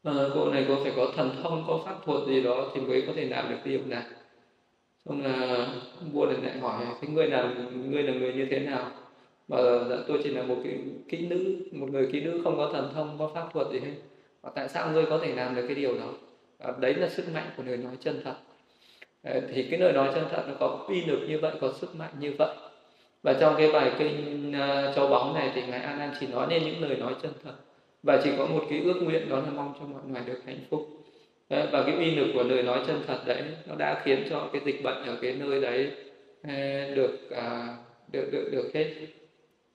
Ờ, à, cô này cô phải có thần thông có pháp thuật gì đó thì mới có thể làm được điều này. Xong là vua này lại hỏi cái người nào người là người như thế nào? Mà dạ, tôi chỉ là một cái kỹ nữ một người kỹ nữ không có thần thông có pháp thuật gì hết. Và tại sao ngươi có thể làm được cái điều đó? À, đấy là sức mạnh của lời nói chân thật. À, thì cái lời nói chân thật nó có uy lực như vậy có sức mạnh như vậy. Và trong cái bài kinh ờ, uh, châu bóng này thì ngài an an chỉ nói nên những lời nói chân thật và chỉ có một cái ước nguyện đó là mong cho mọi người được hạnh phúc. Đấy, và cái uy lực của lời nói chân thật đấy nó đã khiến cho cái dịch bệnh ở cái nơi đấy ờ, được à, được được được hết.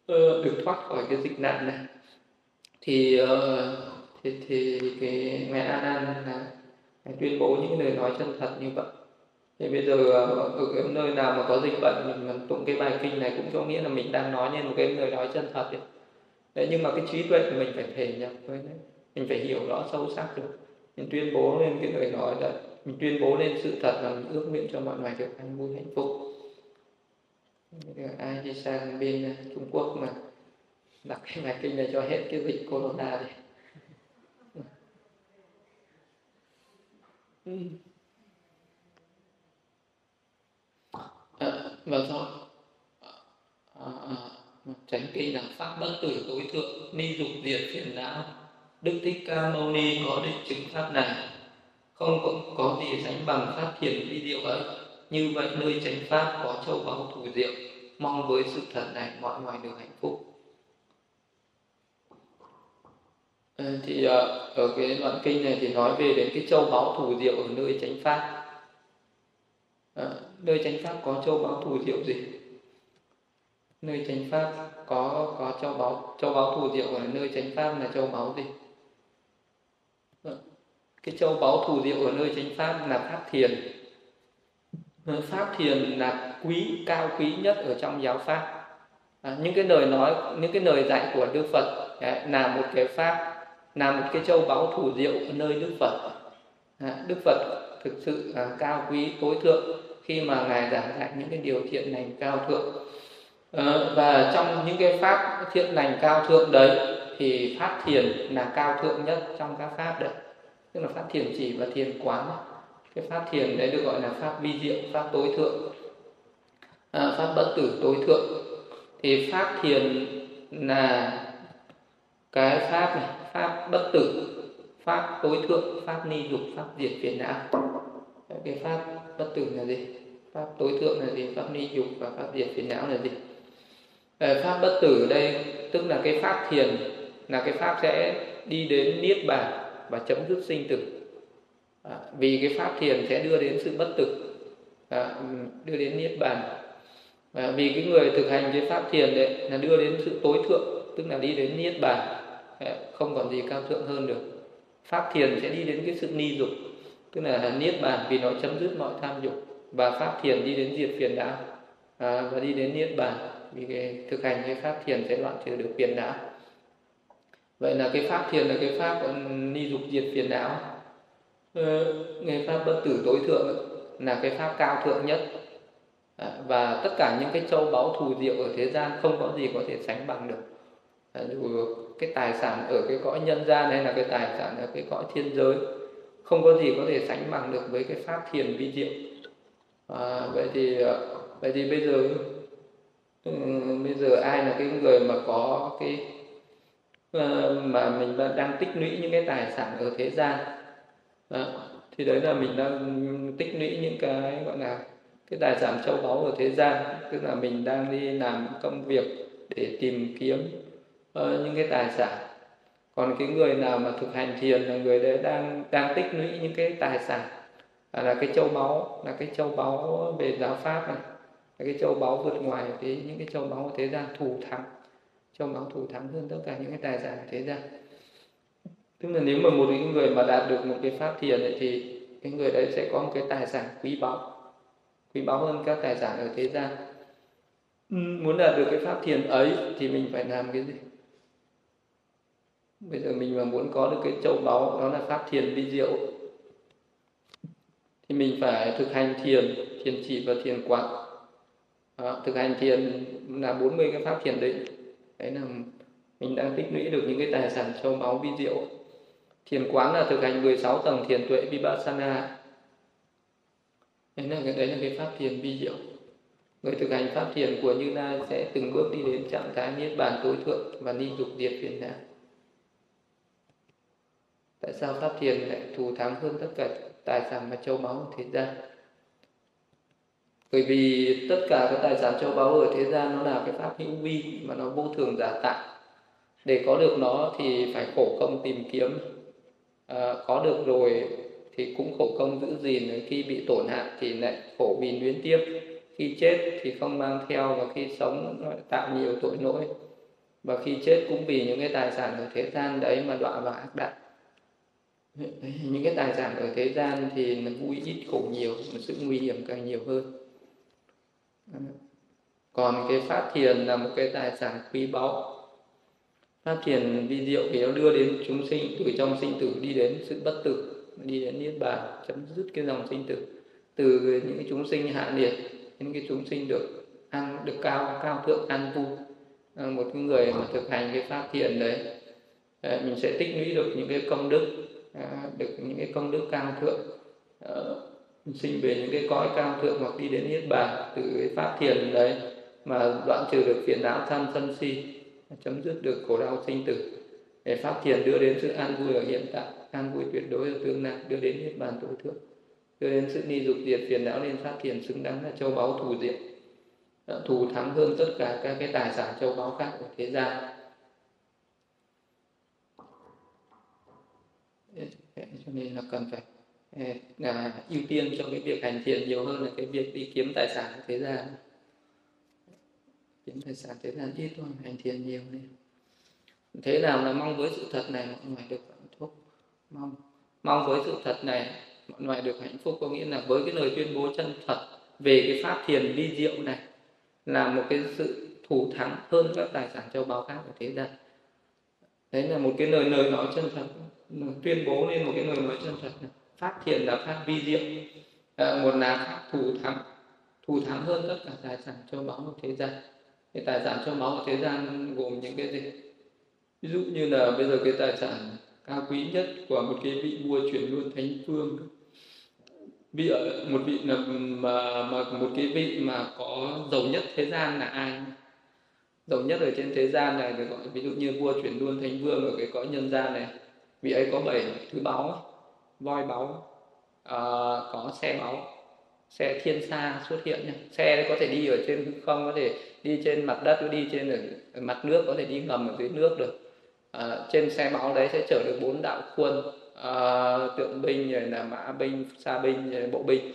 Ờ, được thoát khỏi cái dịch nạn này. Thì ờ, thì thì cái ngài an an là ngài tuyên bố những lời nói chân thật như vậy. Thì bây giờ ở cái nơi nào mà có dịch bệnh mình tụng cái bài kinh này cũng có nghĩa là mình đang nói nên một cái lời nói chân thật ấy đấy nhưng mà cái trí tuệ của mình phải thể nhập với đấy. Mình phải hiểu rõ sâu sắc được. Mình tuyên bố lên cái lời nói là mình tuyên bố lên sự thật là mình ước nguyện cho mọi người được an vui hạnh phúc. Ai đi sang bên Trung Quốc mà đặt cái bài kinh này cho hết cái dịch corona đi. À, và do à, à, tránh kinh là pháp bất tử tối thượng ni dục diệt phiền não. Đức thích ca mâu ni có định chứng pháp này. Không có, có gì sánh bằng pháp thiền vi diệu ấy. Như vậy nơi chánh pháp có châu báu thủ diệu. Mong với sự thật này mọi người được hạnh phúc. Ờ, thì ờ, ở cái đoạn kinh này thì nói về đến cái châu báu thủ diệu ở nơi chánh pháp. À, nơi chánh pháp có châu báu thủ diệu gì? Nơi chánh pháp có có châu báu châu báu thủ diệu ở nơi chánh pháp là châu báu gì? Vâng. Cái châu báu thủ diệu ở nơi chánh pháp là pháp thiền. Vâng, pháp thiền là quý cao quý nhất ở trong giáo pháp. À, những cái lời nói những cái lời dạy của đức phật à, là một cái pháp là một cái châu báu thủ diệu ở nơi Đức Phật. À, Đức Phật thực sự là cao quý tối thượng khi mà ngài giảng dạy những cái điều thiện lành cao thượng. Ờ, và trong những cái pháp thiện lành cao thượng đấy thì pháp thiền là cao thượng nhất trong các pháp đấy. Tức là pháp thiền chỉ và thiền quán. Cái pháp thiền đấy được gọi là pháp vi diệu pháp tối thượng. À, pháp bất tử tối thượng. Thì pháp thiền là cái pháp này pháp bất tử pháp tối thượng pháp ni dục pháp diệt phiền não. Cái pháp bất tử là gì? Pháp tối thượng là gì? Pháp ni dục và pháp diệt phiền não là gì? Ờ, pháp bất tử ở đây tức là cái pháp thiền là cái pháp sẽ đi đến niết bàn và chấm dứt sinh tử. À, vì cái pháp thiền sẽ đưa đến sự bất tử à, đưa đến niết bàn. À, vì cái người thực hành cái pháp thiền đấy là đưa đến sự tối thượng tức là đi đến niết bàn à, không còn gì cao thượng hơn được. Pháp thiền sẽ đi đến cái sự ni dục tức là niết bàn vì nó chấm dứt mọi tham dục và pháp thiền đi đến diệt phiền não à, và đi đến niết bàn vì cái thực hành cái pháp thiền sẽ đoạn trừ được phiền não. Vậy là cái pháp thiền là cái pháp ừ, ni dục diệt phiền não. Ờ, cái pháp bất tử tối thượng là cái pháp cao thượng nhất. À, và tất cả những cái châu báu thù diệu ở thế gian không có gì có thể sánh bằng được. À, dù cái tài sản ở cái cõi nhân gian hay là cái tài sản ở cái cõi thiên giới không có gì có thể sánh bằng được với cái pháp thiền vi diệu. À, vậy thì ờ, vậy thì bây giờ ừ, bây giờ ai là cái người mà có cái ờ, mà mình đang tích lũy những cái tài sản ở thế gian? Đó. thì đấy là mình đang tích lũy những cái gọi là cái tài sản châu báu ở thế gian. Tức là mình đang đi làm công việc để tìm kiếm uh, những cái tài sản. Còn cái người nào mà thực hành thiền là người đấy đang đang tích lũy những cái tài sản. Là cái châu báu là cái châu báu về giáo pháp này cái châu báu vượt ngoài cái những cái châu báu thế gian thù thắng. Châu báu thù thắng hơn tất cả những cái tài sản thế gian. Tức là nếu mà một cái người mà đạt được một cái pháp thiền ấy, thì cái người đấy sẽ có một cái tài sản quý báu. Quý báu hơn các tài sản ở thế gian. Muốn đạt được cái pháp thiền ấy thì mình phải làm cái gì? Bây giờ mình mà muốn có được cái châu báu đó là pháp thiền vi diệu. Thì mình phải thực hành thiền thiền chỉ và thiền quán đó, thực hành thiền là 40 cái pháp thiền định. Đấy là mình đang tích lũy được những cái tài sản châu báu vi diệu. Thiền quán là thực hành 16 tầng thiền tuệ vipassana. Đấy là cái đấy là cái pháp thiền vi diệu. Người thực hành pháp thiền của như lai sẽ từng bước đi đến trạng thái niết bàn tối thượng và ni dục diệt phiền não. Tại sao pháp thiền lại thù thắng hơn tất cả tài sản và châu báu thế gian? Bởi vì tất cả các tài sản châu báu ở thế gian nó là cái pháp hữu vi mà nó vô thường giả tạo. Để có được nó thì phải khổ công tìm kiếm. À, có được rồi thì cũng khổ công giữ gìn khi bị tổn hại thì lại khổ vì luyến tiếp khi chết thì không mang theo và khi sống lại tạo nhiều tội lỗi. Và khi chết cũng vì những cái tài sản ở thế gian đấy mà đọa vào ác đạo. Những cái tài sản ở thế gian thì nó vui ít khổ nhiều mà sự nguy hiểm càng nhiều hơn còn cái pháp thiền là một cái tài sản quý báu. Pháp thiền vi diệu thì nó đưa đến chúng sinh, từ trong sinh tử đi đến sự bất tử, đi đến niết bàn, chấm dứt cái dòng sinh tử. Từ những cái chúng sinh hạ liệt những cái chúng sinh được ăn, được cao cao thượng an vui. Ờ, một cái người mà thực hành cái pháp thiền đấy ờ, mình sẽ tích lũy được những cái công đức ờ, được những cái công đức cao thượng sinh về những cái cõi cao thượng hoặc đi đến niết bàn, từ cái pháp thiền đấy, mà đoạn trừ được phiền não tham sân si chấm dứt được khổ đau sinh tử. Để pháp thiền đưa đến sự an vui ở hiện tại, an vui tuyệt đối ở tương lai, đưa đến niết bàn tối thượng, đưa đến sự ni dục diệt phiền não nên pháp thiền xứng đáng là châu báu thù diệt thù thắng hơn tất cả các cái tài sản châu báu khác của thế gian. Cho nên là cần phải là ưu tiên cho cái việc hành thiện nhiều hơn là cái việc đi kiếm tài sản thế gian. Kiếm tài sản thế gian ít thôi hành thiện nhiều nên thế nào là mong với sự thật này, mọi người được hạnh phúc? Mong. Mong với sự thật này, mọi người được hạnh phúc có nghĩa là với cái lời tuyên bố chân thật về cái pháp thiền vi diệu này là một cái sự thủ thắng hơn các tài sản châu báu khác của thế gian. Đấy là một cái lời lời nói chân thật tuyên bố lên một cái lời nói chân thật này pháp thiền là pháp vi diệu à, một là pháp thù thắng thù thắng hơn tất cả tài sản châu báu của thế gian. Cái tài sản châu báu của thế gian gồm những cái gì? Ví dụ như là bây giờ cái tài sản cao quý nhất của một cái vị vua chuyển luôn thánh phương. Vị ở một vị là mà mà một cái vị mà có giàu nhất thế gian là ai? Giàu nhất ở trên thế gian này được gọi ví dụ như vua chuyển luôn thánh vương ở cái cõi nhân gian này vị ấy có bảy thứ báu voi báu à, có xe báu xe thiên xa xuất hiện nhé xe có thể đi ở trên hư không có thể đi trên mặt đất đi trên ở mặt nước có thể đi ngầm ở dưới nước được. À, trên xe báu đấy sẽ chở được bốn đạo khuôn à, tượng binh rồi là mã binh xa binh rồi bộ binh.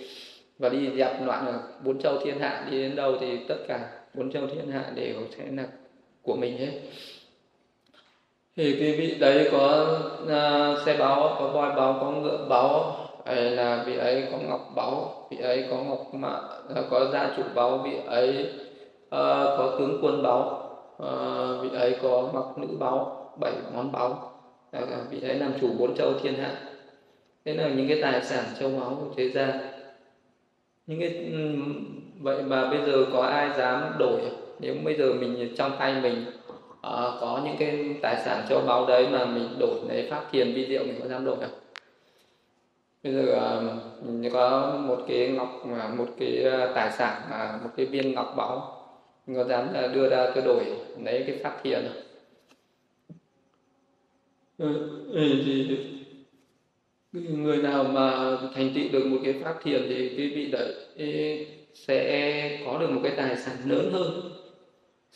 Và đi dẹp loạn ở bốn châu thiên hạ đi đến đâu thì tất cả bốn châu thiên hạ đều sẽ là của mình hết thì cái vị đấy có uh, xe báo có voi báo có ngựa báo hay là vị ấy có ngọc báu vị ấy có ngọc mạ à, có gia chủ báu vị ấy uh, có tướng quân báu uh, vị ấy có ngọc nữ báu bảy món báu uh, vị ấy làm chủ bốn châu thiên hạ. Thế là những cái tài sản châu báu của thế gian. Những cái vậy mà bây giờ có ai dám đổi? Nếu bây giờ mình trong tay mình à, có những cái tài sản châu báu đấy mà mình đổi lấy pháp thiền vi diệu mình có dám đổi không? Bây giờ ờ, mình có một cái ngọc mà một cái ờ, tài sản mà một cái viên ngọc báu. Có dám đưa ra tôi đổi lấy cái pháp thiền không? Thì người nào mà thành tựu được một cái pháp thiền thì cái vị đấy sẽ có được một cái tài sản lớn hơn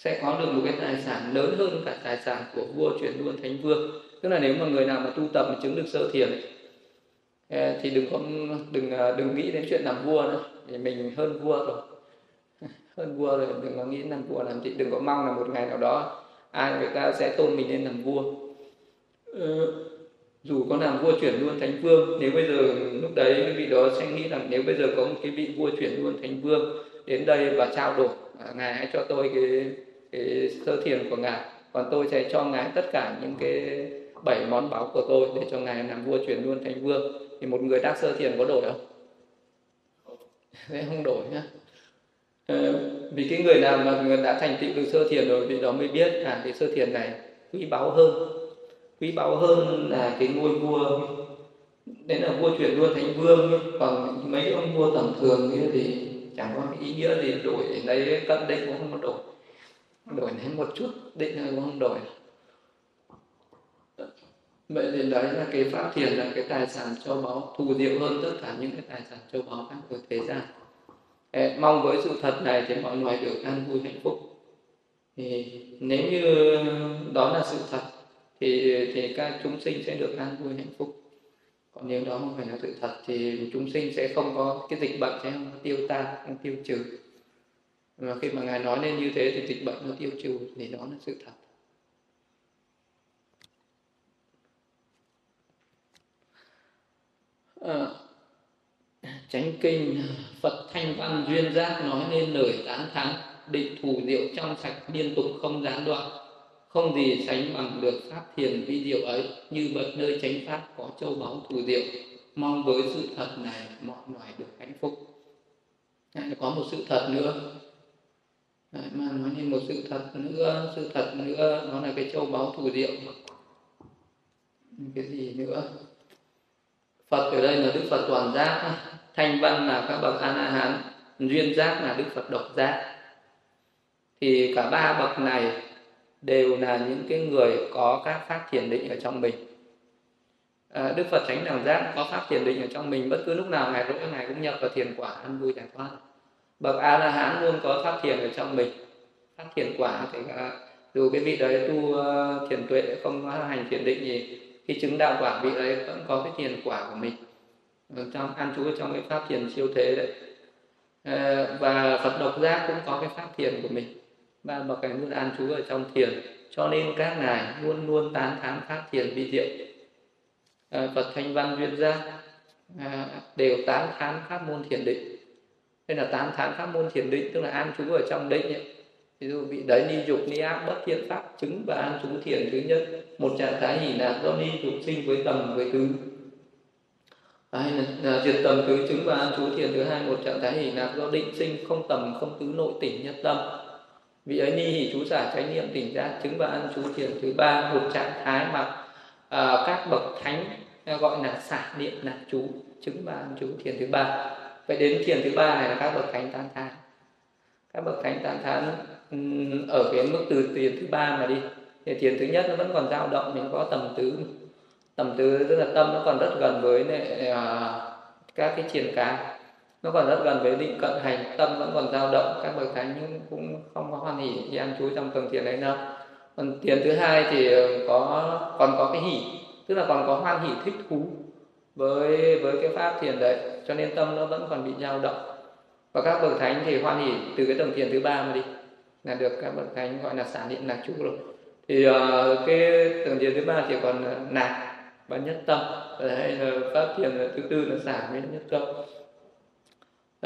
sẽ có được một cái tài sản lớn hơn cả tài sản của vua chuyển luôn thánh vương. Tức là nếu mà người nào mà tu tập mà chứng được sơ thiền ờ, thì đừng có đừng ờ, đừng nghĩ đến chuyện làm vua nữa. Thì mình hơn vua rồi. (laughs) Hơn vua rồi đừng có nghĩ làm vua làm gì. Đừng có mong là một ngày nào đó ai người ta sẽ tôn mình lên làm vua. Ừ, dù có làm vua chuyển luôn thánh vương nếu bây giờ lúc đấy cái vị đó sẽ nghĩ rằng nếu bây giờ có một cái vị vua chuyển luôn thánh vương đến đây và trao đổi à, ngài hãy cho tôi cái cái sơ thiền của ngài. Còn tôi sẽ cho ngài tất cả những cái bảy món báo của tôi để cho ngài làm vua chuyển luôn thành vương. Thì một người đắc sơ thiền có đổi không? Sẽ không đổi nhá. Ờ, vì cái người nào mà người đã thành tựu được sơ thiền rồi thì đó mới biết à cái sơ thiền này quý báu hơn. Quý báu hơn là cái ngôi vua. Đấy là vua chuyển luôn thành vương. Còn mấy ông vua tầm thường thì chẳng có ý nghĩa gì đổi. Lấy cận đây cũng không có đổi đổi lấy một chút, định cũng không đổi. Vậy thì đấy là cái pháp thiền, là cái tài sản châu báu, thù diệu hơn tất cả những cái tài sản châu báu khác của thế gian. Mong với sự thật này thì mọi người được an vui hạnh phúc. Thì nếu như đó là sự thật, thì thì các chúng sinh sẽ được an vui hạnh phúc. Còn nếu đó không phải là sự thật, thì chúng sinh sẽ không có cái dịch bệnh, sẽ không tiêu tan, không tiêu trừ mà khi mà ngài nói lên như thế thì dịch bệnh nó tiêu trừ thì đó là sự thật. À, chánh kinh phật thanh văn duyên giác nói nên lời tán thán định thù diệu trong sạch liên tục không gián đoạn không gì sánh bằng được pháp thiền vi diệu ấy như bậc nơi chánh pháp có châu báu thù diệu. Mong với sự thật này mọi loài được hạnh phúc. Lại có một sự thật nữa. Đấy, mà nói thêm một sự thật nữa sự thật nữa nó là cái châu báu thù diệu cái gì nữa. Phật ở đây là Đức Phật toàn giác thanh văn là các bậc a la hán duyên giác là Đức Phật độc giác. Thì cả ba bậc này đều là những cái người có các pháp thiền định ở trong mình. À, Đức Phật tránh Đẳng Giác có pháp thiền định ở trong mình bất cứ lúc nào ngày rỗi ngày cũng nhập vào thiền quả ăn vui giải thoát bậc A La Hán luôn có pháp thiền ở trong mình. Pháp thiền quả thì à, dù cái vị đấy tu ờ, thiền tuệ không hành thiền định gì khi chứng đạo quả vị đấy vẫn có cái thiền quả của mình. Ở trong, an trú trong cái pháp thiền siêu thế đấy. Ờ, và Phật độc giác cũng có cái pháp thiền của mình. Và bậc cảnh luôn an trú ở trong thiền. Cho nên các ngài luôn luôn tán thán pháp thiền vi diệu. Ờ, Phật thanh văn duyên giác à, đều tán thán pháp môn thiền định hay là tám tháng pháp môn thiền định tức là an trú ở trong định ấy. ví dụ bị đấy ni dục ni ác bất thiện pháp chứng và an trú thiền thứ nhất. Một trạng thái hỷ lạc do ni dục sinh với tầm với tứ. Hay là, là diệt tầm tứ chứng và an trú thiền thứ hai. Một trạng thái hỷ lạc do định sinh không tầm không tứ nội tỉnh nhất tâm. Vị ấy ni hỷ chú giả chánh niệm tỉnh giác chứng và an trú thiền thứ ba. Một trạng thái mà à, các bậc thánh à, gọi là xả niệm là chú chứng và an trú thiền thứ ba vậy đến thiền thứ ba này là các bậc thánh tán thán. Các bậc thánh tán thán ở cái mức từ thiền thứ ba mà đi. Thì thiền thứ nhất nó vẫn còn dao động mình có tầm tứ. Tầm tứ tức là tâm nó còn rất gần với này, à, các cái triển cá. Nó còn rất gần với định cận hành tâm vẫn còn dao động. Các bậc thánh nhưng cũng không có hoan hỷ khi an trú trong tầng thiền đấy đâu. Còn thiền thứ hai thì ờ, có còn có cái hỷ tức là còn có hoan hỷ thích thú với với cái pháp thiền đấy cho nên tâm nó vẫn còn bị dao động. Và các bậc thánh thì hoan hỉ từ cái tầng thiền thứ ba mà đi là được các bậc thánh gọi là sản điện lạc trụ rồi. Thì uh, cái tầng thiền thứ ba thì còn ờ, nạc và nhất tâm. Hay là ờ, pháp thiền thứ tư là giảm với nhất tâm.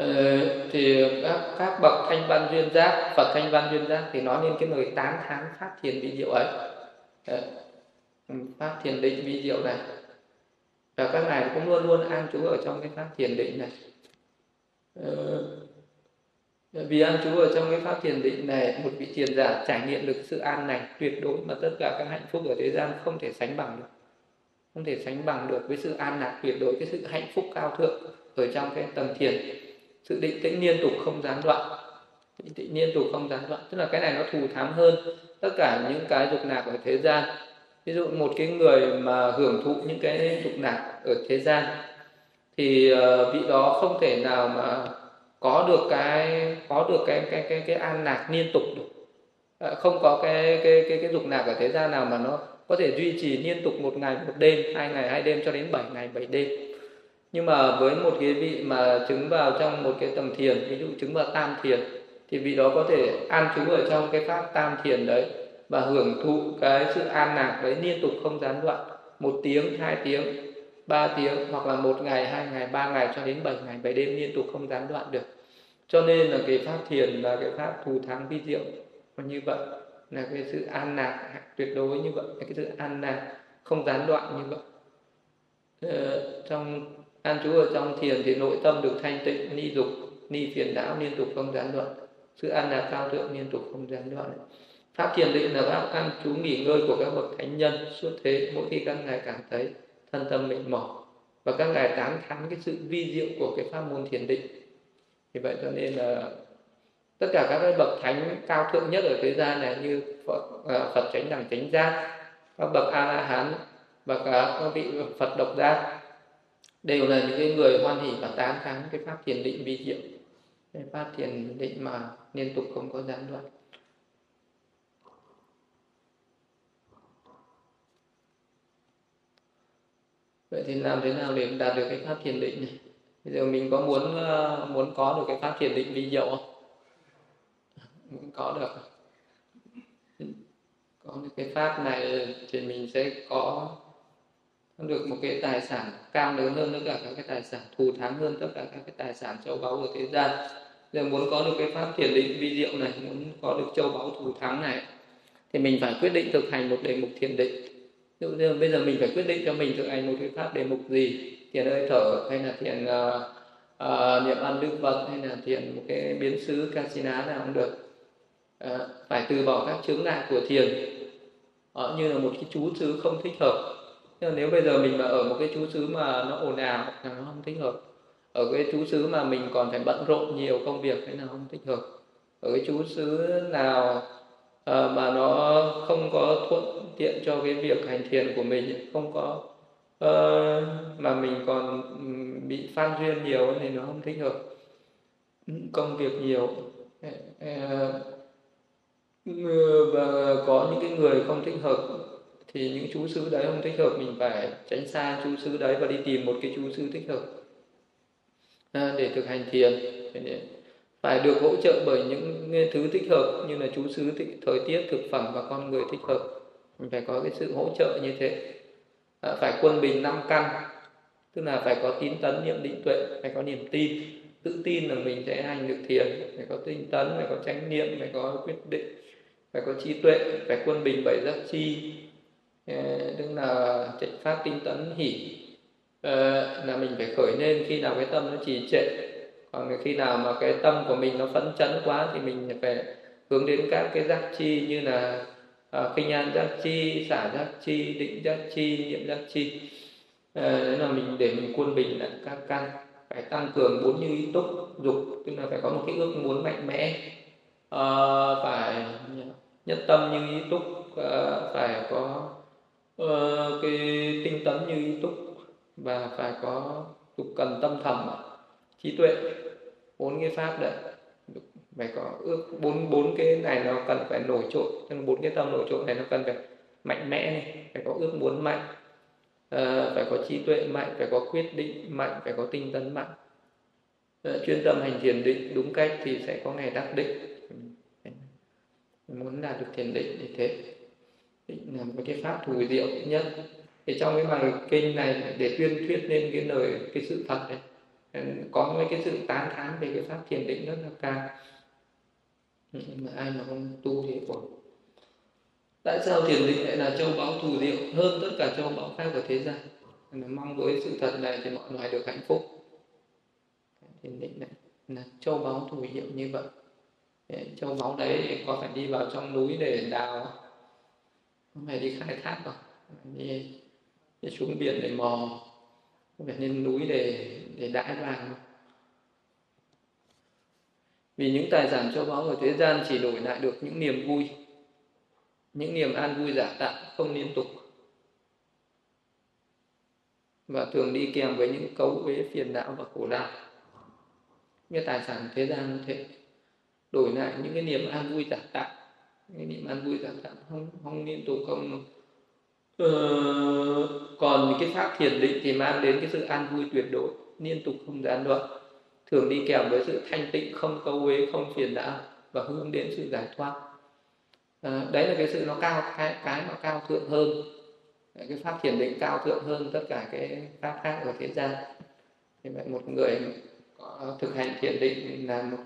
Uh, thì các các bậc thanh văn duyên giác phật thanh văn duyên giác thì nói lên cái lời tám tháng pháp thiền vi diệu ấy. Uh, pháp thiền định vi diệu này và các ngài cũng luôn luôn an trú ở trong cái pháp thiền định này. Ờ, vì an trú ở trong cái pháp thiền định này một vị thiền giả trải nghiệm được sự an lành tuyệt đối mà tất cả các hạnh phúc ở thế gian không thể sánh bằng được. Không thể sánh bằng được với sự an lạc tuyệt đối cái sự hạnh phúc cao thượng ở trong cái tầng thiền. Sự định tĩnh liên tục không gián đoạn. Định tĩnh liên tục không gián đoạn. Tức là cái này nó thù thắng hơn tất cả những cái dục lạc ở thế gian ví dụ một cái người mà hưởng thụ những cái dục lạc ở thế gian thì ờ, vị đó không thể nào mà có được cái, có được cái cái cái cái an lạc liên tục được. Ờ, không có cái cái cái cái dục lạc ở thế gian nào mà nó có thể duy trì liên tục một ngày một đêm, hai ngày hai đêm cho đến bảy ngày bảy đêm. Nhưng mà với một cái vị mà chứng vào trong một cái tầng thiền, ví dụ chứng vào tam thiền, thì vị đó có thể an trú ở trong cái pháp tam thiền đấy và hưởng thụ cái sự an lạc đấy liên tục không gián đoạn. Một tiếng hai tiếng ba tiếng hoặc là một ngày hai ngày ba ngày cho đến bảy ngày bảy đêm liên tục không gián đoạn được. Cho nên là cái pháp thiền là cái pháp thù thắng vi diệu và như vậy là cái sự an lạc tuyệt đối như vậy là cái sự an lạc không gián đoạn như vậy. Ờ, trong an trú ở trong thiền thì nội tâm được thanh tịnh ni dục ni phiền não liên tục không gián đoạn. Sự an lạc cao thượng liên tục không gián đoạn pháp thiền định là pháp ăn trú nghỉ ngơi của các bậc thánh nhân. Suốt thế mỗi khi các ngài cảm thấy thân tâm mệt mỏi và các ngài tán thán cái sự vi diệu của cái pháp môn thiền định. Thì vậy cho nên là tất cả các cái bậc thánh cao thượng nhất ở thế gian này như Phật, à, Phật chánh đẳng chánh giác các bậc a la hán và cả các vị Phật độc giác đều là những cái người hoan hỷ và tán thán cái pháp thiền định vi diệu. Cái pháp thiền định mà liên tục không có gián đoạn. Vậy thì làm thế nào để đạt được cái pháp thiền định này? Bây giờ mình có muốn ờ, muốn có được cái pháp thiền định vi diệu không? Muốn có được. Có được cái pháp này thì mình sẽ có được một cái tài sản cao lớn hơn tất cả các cái tài sản, thù thắng hơn tất cả các cái tài sản châu báu của thế gian. Giờ muốn có được cái pháp thiền định vi diệu này, muốn có được châu báu thù thắng này, thì mình phải quyết định thực hành một đề mục thiền định. Ví dụ bây giờ mình phải quyết định cho mình thực hành một cái pháp đề mục gì? Thiền hơi thở hay là thiền uh, uh, niệm ăn đức vật hay là thiền một cái biến xứ casina nào cũng được. Uh, phải từ bỏ các chướng ngại của thiền. Uh, như là một cái chú xứ không thích hợp. Nhưng nếu bây giờ mình mà ở một cái chú xứ mà nó ồn ào là nó không thích hợp. Ở cái chú xứ mà mình còn phải bận rộn nhiều công việc thế là không thích hợp. Ở cái chú xứ nào à, mà nó không có thuận tiện cho cái việc hành thiền của mình không có uh, mà mình còn bị phan duyên nhiều thì nó không thích hợp công việc nhiều. Ờ, và có những cái người không thích hợp thì những chú xứ đấy không thích hợp mình phải tránh xa chú xứ đấy và đi tìm một cái chú xứ thích hợp à, để thực hành thiền phải được hỗ trợ bởi những thứ thích hợp như là chú xứ thời tiết thực phẩm và con người thích hợp. Mình phải có cái sự hỗ trợ như thế. À, phải quân bình năm căn. Tức là phải có tín tấn niệm định tuệ phải có niềm tin. Tự tin là mình sẽ hành được thiền phải có tinh tấn phải có chánh niệm phải có quyết định phải có trí tuệ phải quân bình bảy giác chi. Ờ, tức là trạch pháp tinh tấn hỉ. Ờ, là mình phải khởi lên khi nào cái tâm nó trì trệ còn khi nào mà cái tâm của mình nó phấn chấn quá thì mình phải hướng đến các cái giác chi như là à, uh, kinh an giác chi xả giác chi định giác chi niệm giác chi. Uh, đấy là mình để mình quân bình lại các căn phải tăng cường bốn như ý túc dục tức là phải có một cái ước muốn mạnh mẽ. Uh, phải nhất tâm như ý túc uh, phải có uh, cái tinh tấn như ý túc và phải có tục cần tâm thầm trí tuệ bốn cái pháp đấy. Phải có ước bốn bốn cái này nó cần phải nổi trội nên bốn cái tâm nổi trội này nó cần phải mạnh mẽ này phải có ước muốn mạnh à, phải có trí tuệ mạnh phải có quyết định mạnh phải có tinh tấn mạnh. À, chuyên tâm hành thiền định đúng cách thì sẽ có ngày đắc định. Muốn đạt được thiền định thì thế. Định là một cái pháp thù diệu nhất. Thì trong cái bài kinh này để tuyên thuyết lên cái lời cái sự thật này Ờ, có mấy cái sự tán thán về cái pháp thiền định rất là cao. Ừ, mà ai mà không tu thì khổ. Tại sao thiền định lại là châu báu thù diệu hơn tất cả châu báu khác của thế gian? Mong với sự thật này thì mọi loài được hạnh phúc. Thiền định này là châu báu thù diệu như vậy. Châu báu đấy có phải đi vào trong núi để đào không? Phải đi khai thác đâu. Đi, đi xuống biển để mò không phải lên núi để để đãi vàng. Vì những tài sản châu báu ở thế gian chỉ đổi lại được những niềm vui. Những niềm an vui giả tạm không liên tục. Và thường đi kèm với những cấu uế phiền não và khổ đau. Như tài sản thế gian như thế, đổi lại những cái niềm an vui giả tạm cái niềm an vui giả tạm không không liên tục, không Ờ, còn cái pháp thiền định thì mang đến cái sự an vui tuyệt đối liên tục không gián đoạn. Thường đi kèm với sự thanh tịnh không câu uế không phiền não và hướng đến sự giải thoát. À, đấy là cái sự nó cao cái cái mà cao thượng hơn. Cái pháp thiền định cao thượng hơn tất cả cái pháp khác ở thế gian. Thì vậy một người có thực hành thiền định là một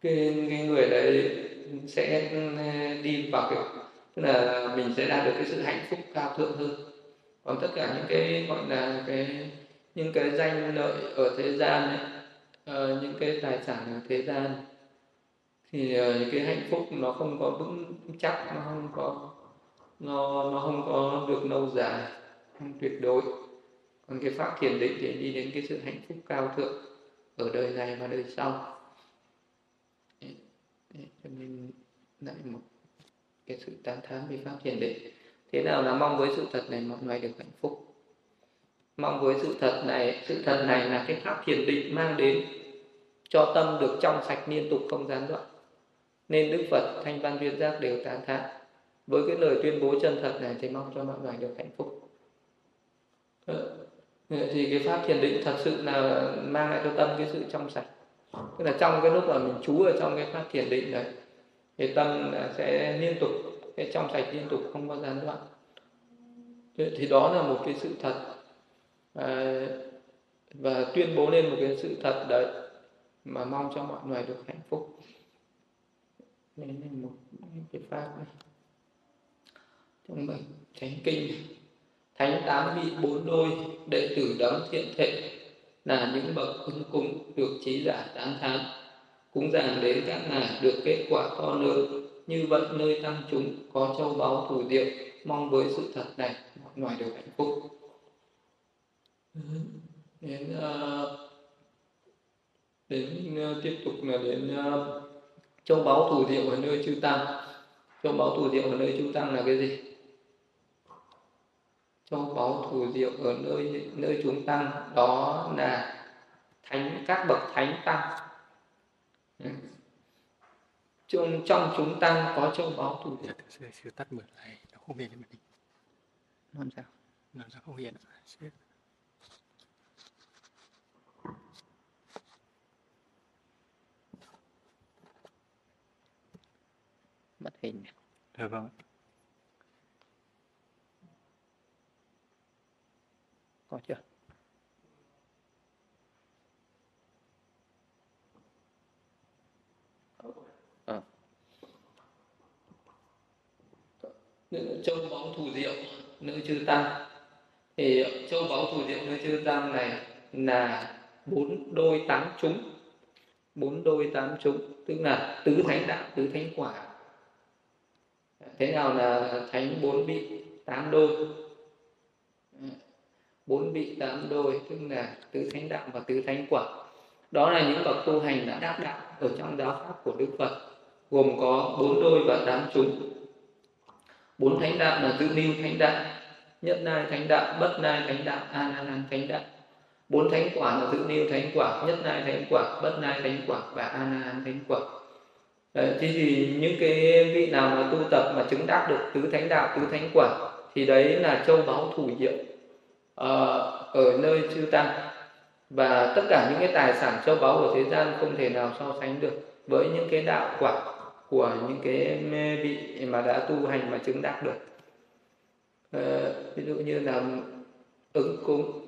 cái, cái người đấy sẽ ừ, đi vào cái tức là mình sẽ đạt được cái sự hạnh phúc cao thượng hơn. Còn tất cả những cái gọi là cái những cái danh lợi ở thế gian ấy, uh, những cái tài sản ở thế gian thì uh, những cái hạnh phúc nó không có vững chắc nó không có nó nó không có được lâu dài không tuyệt đối. Còn cái pháp thiền định thì đi đến cái sự hạnh phúc cao thượng ở đời này và đời sau. Cho nên lại một cái sự tán thán với pháp thiền định thế nào là mong với sự thật này, mọi người được hạnh phúc. Mong với sự thật này, sự thật này là cái pháp thiền định mang đến cho tâm được trong sạch liên tục không gián đoạn. Nên đức phật, thanh văn duyên giác đều tán thán, với cái lời tuyên bố chân thật này thì mong cho mọi người được hạnh phúc. Ờ, thì cái pháp thiền định thật sự là mang lại cho tâm cái sự trong sạch. Tức là trong cái lúc mà mình trú ở trong cái pháp thiền định đấy thì tâm sẽ liên tục cái trong sạch liên tục không có gián đoạn. Thì đó là một cái sự thật. À, và tuyên bố lên một cái sự thật đấy mà mong cho mọi người được hạnh phúc. Đây là một cái pháp này. Trong bài thánh kinh thánh tám vị bốn đôi đệ tử đấng thiện thệ là những bậc ứng cung được trí giả tán thán cúng dường đến các ngài được kết quả to lớn như vậy nơi tăng chúng có châu báu thủ diệu mong với sự thật này mọi người được hạnh phúc. Đến uh, đến uh, tiếp tục là đến uh, châu báu thủ diệu ở nơi chư tăng. Châu báu thủ diệu ở nơi chư tăng là cái gì? Châu báu thủ diệu ở nơi nơi chúng tăng đó là thánh các bậc thánh tăng trong trong chúng tăng có châu báu thủ diệu sư, sư tắt mở lại nó không hiện lên làm sao? Nó không hiện mất hình. Được vâng có chưa nữ châu báu thù diệu, nữ chư tăng. Thì châu báu thù diệu, nữ chư tăng này là bốn đôi tám chúng. Bốn đôi tám chúng, tức là tứ thánh đạo, tứ thánh quả. Thế nào là thánh bốn vị tám đôi? Bốn vị tám đôi, tức là tứ thánh đạo và tứ thánh quả. Đó là những bậc tu hành đã đắc đạo ở trong giáo pháp của đức phật, gồm có bốn đôi và tám chúng bốn thánh đạo là tự niu thánh đạo nhất nai thánh đạo bất nai thánh đạo a la hán thánh đạo. Bốn thánh quả là tự niu thánh quả nhất nai thánh quả bất nai thánh quả và a la hán thánh quả. Đấy, thế thì những cái vị nào mà tu tập mà chứng đắc được tứ thánh đạo tứ thánh quả thì đấy là châu báu thủ diệu Ờ, ở nơi chư tăng. Và tất cả những cái tài sản châu báu của thế gian không thể nào so sánh được với những cái đạo quả của những cái vị mà đã tu hành mà chứng đắc được. À, ví dụ như là ứng cúng.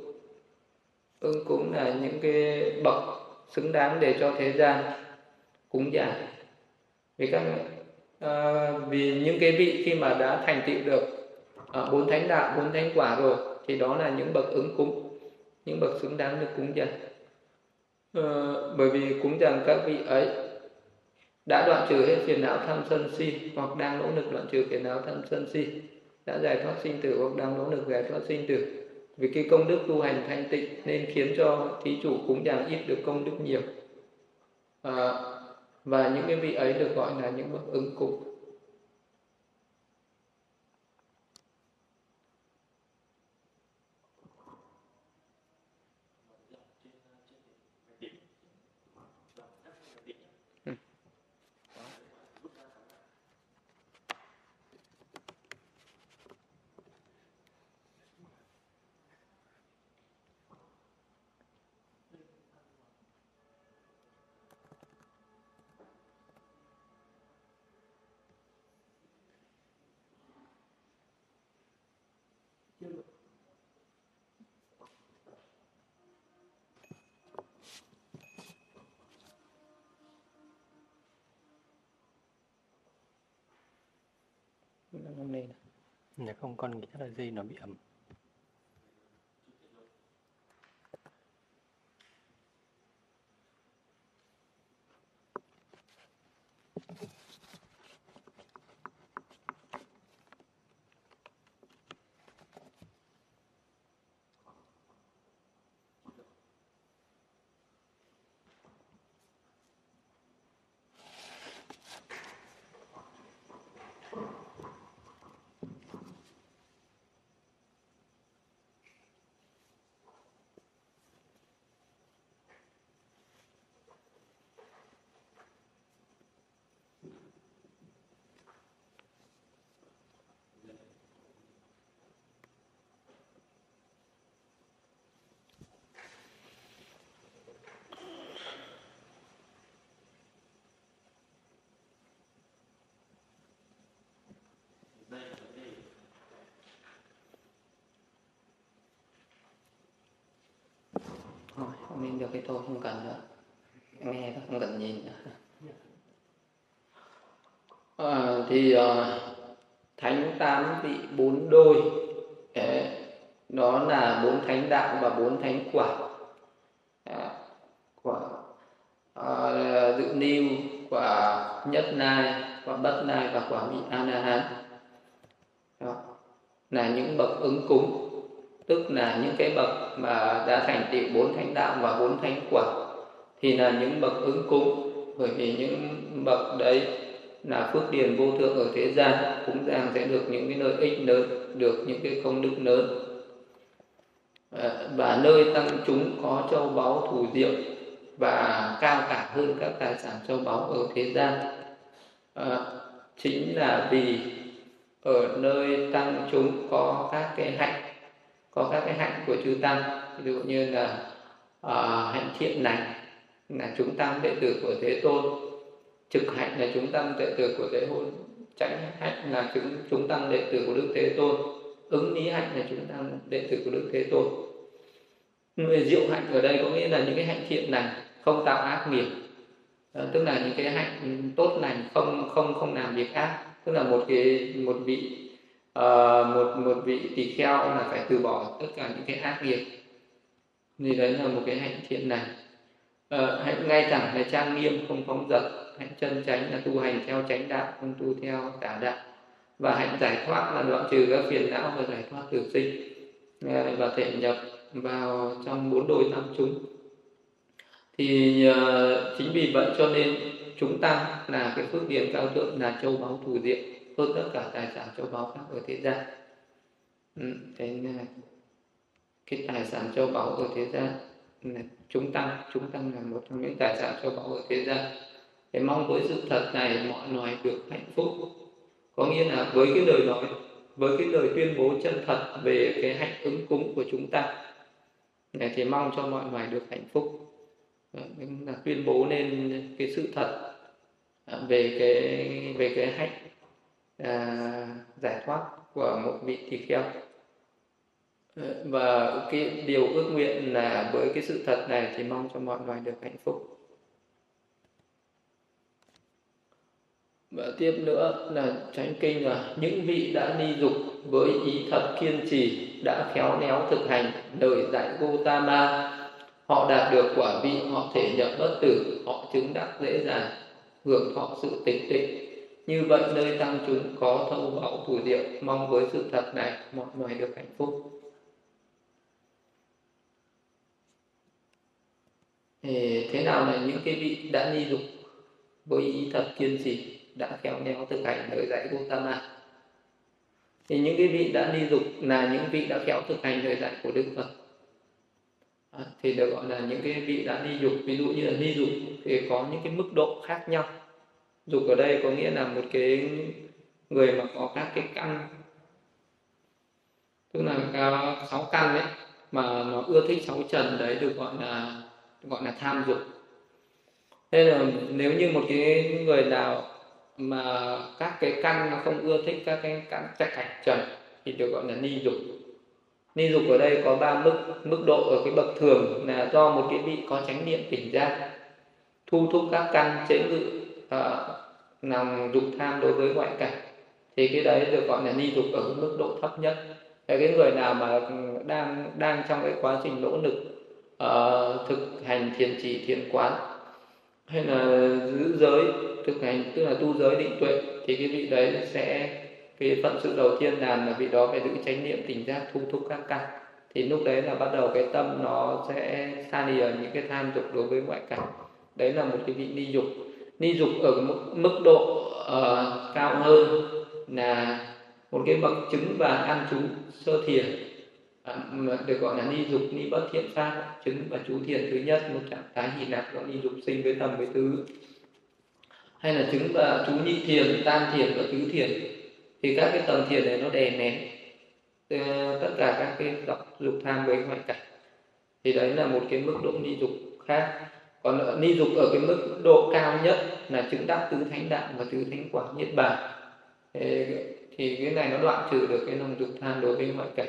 Ứng cúng là những cái bậc xứng đáng để cho thế gian cúng dường. Vì các à, vì những cái vị khi mà đã thành tựu được à, bốn thánh đạo bốn thánh quả rồi thì đó là những bậc ứng cúng những bậc xứng đáng được cúng dường. Ờ, bởi vì cúng dường các vị ấy đã đoạn trừ hết phiền não tham sân si hoặc đang nỗ lực đoạn trừ phiền não tham sân si. Đã giải thoát sinh tử hoặc đang nỗ lực giải thoát sinh tử. Vì cái công đức tu hành thanh tịnh nên khiến cho thí chủ cúng dường ít được công đức nhiều. À, và những cái vị ấy được gọi là những bậc ứng cúng năm nay này không con nghĩ chắc là dây nó bị ẩm. Không nên được cái tôi không cần nữa. Nghe không cần nhìn nữa. À, thì uh, thánh tám vị bốn đôi. Ờ, đó là bốn thánh đạo và bốn thánh quả. À, quả à, dự niu quả nhất nai quả bất nai và quả vị a la hán là những bậc ứng cúng tức là những cái bậc mà đã thành tựu bốn thánh đạo và bốn thánh quả thì là những bậc ứng cúng. Bởi vì những bậc đấy là phước điền vô thượng ở thế gian cúng dường sẽ được những cái lợi ích lớn được những cái công đức lớn. Ờ, và nơi tăng chúng có châu báu thù diệu và cao cả hơn các tài sản châu báu ở thế gian. À, chính là vì ở nơi tăng chúng có các cái hạnh có các cái hạnh của chư tăng. Ví dụ như là uh, hạnh thiện lành là chúng tăng đệ tử của thế tôn. Trực hạnh là chúng tăng đệ tử của thế hôn. Chánh hạnh là chúng chúng tăng đệ tử của đức thế tôn. Ứng lý hạnh là chúng tăng đệ tử của đức thế tôn. Diệu hạnh ở đây có nghĩa là những cái hạnh thiện lành không tạo ác nghiệp. À, tức là những cái hạnh tốt lành không không không làm việc ác. Tức là một cái một vị Ờ, một một vị tỳ kheo là phải từ bỏ tất cả những cái ác nghiệp. Thì đấy là một cái hạnh thiện này. Ờ, à, hạnh ngay thẳng là trang nghiêm không phóng dật hạnh chân chánh là tu hành theo chánh đạo không tu theo tà đạo. Và hạnh giải thoát là đoạn trừ các phiền não và giải thoát tử sinh ờ, và thể nhập vào trong bốn đôi tam chúng. Thì uh, chính vì vậy cho nên chúng ta là cái phước điền cao thượng là châu báu thù diệu phước tất cả tài sản châu báu khác ở thế gian. Ừ, thế là cái tài sản châu báu ở thế gian là chúng tăng chúng tăng là một trong những tài sản châu báu ở thế gian. Để mong với sự thật này mọi loài được hạnh phúc. Có nghĩa là với cái lời nói với cái lời tuyên bố chân thật về cái hạnh ứng cúng của chúng ta này thì mong cho mọi loài được hạnh phúc. Ờ, là tuyên bố nên cái sự thật ờ, về cái về cái hạnh à, giải thoát của một vị tỳ kheo. Ờ, và cái điều ước nguyện là với cái sự thật này thì mong cho mọi loài được hạnh phúc. Và tiếp nữa là tránh kinh là những vị đã ni dục với ý thật kiên trì đã khéo léo thực hành lời dạy Gotama họ đạt được quả vị họ thể nhập bất tử họ chứng đắc dễ dàng hưởng thọ sự tịch tịnh như vậy nơi tăng chúng có thâu bảo thủ diệu mong với sự thật này mọi loài được hạnh phúc. Thế nào là những cái vị đã ni dục với ý thật kiên trì đã khéo léo thực hành lời dạy của Gautama thì những cái vị đã ni dục là những vị đã khéo thực hành lời dạy của Đức Phật. À, thì được gọi là những cái vị đã ni dục ví dụ như là ni dục thì có những cái mức độ khác nhau dục ở đây có nghĩa là một cái người mà có các cái căn. Tức là có sáu căn đấy mà nó ưa thích sáu trần đấy, được gọi là gọi là tham dục. Thế là nếu như một cái người nào mà các cái căn nó không ưa thích các cái căn trạch cảnh trần, thì được gọi là ni dục. Ni dục ở đây có ba mức mức độ ở cái bậc thường là do một cái vị có chánh niệm tỉnh ra thu thúc các căn chế ngự à, lòng dục tham đối với ngoại cảnh thì cái đấy được gọi là ni dục ở mức độ thấp nhất. Là cái người nào mà đang đang trong cái quá trình nỗ lực uh, thực hành thiền trì thiền quán hay là giữ giới thực hành tức là tu giới định tuệ thì cái vị đấy sẽ cái phận sự đầu tiên làm là vị đó phải giữ chánh niệm tỉnh giác thu thúc các căn. Thì lúc đấy là bắt đầu cái tâm nó sẽ xa lìa những cái tham dục đối với ngoại cảnh. Đấy là một cái vị ni dục ni dục ở mức, mức độ uh, cao hơn là một cái bậc chứng và an trú sơ thiền. À, được gọi là ni dục ni bất thiện pháp chứng và chú thiền thứ nhất một trạng thái hỷ lạc gọi ni dục sinh với tầm với tứ. Hay là chứng và chú nhị thiền tam thiền và tứ thiền. Thì các cái tầng thiền này nó đè nén ờ, tất cả các cái dọc dục tham với ngoại cảnh. Thì đấy là một cái mức độ ni dục khác còn ờ, ni dục ở cái mức độ cao nhất là chứng đắc tứ thánh đạo và tứ thánh quả niết bàn. Thì cái này nó đoạn trừ được cái lòng dục tham đối với ngoại cảnh.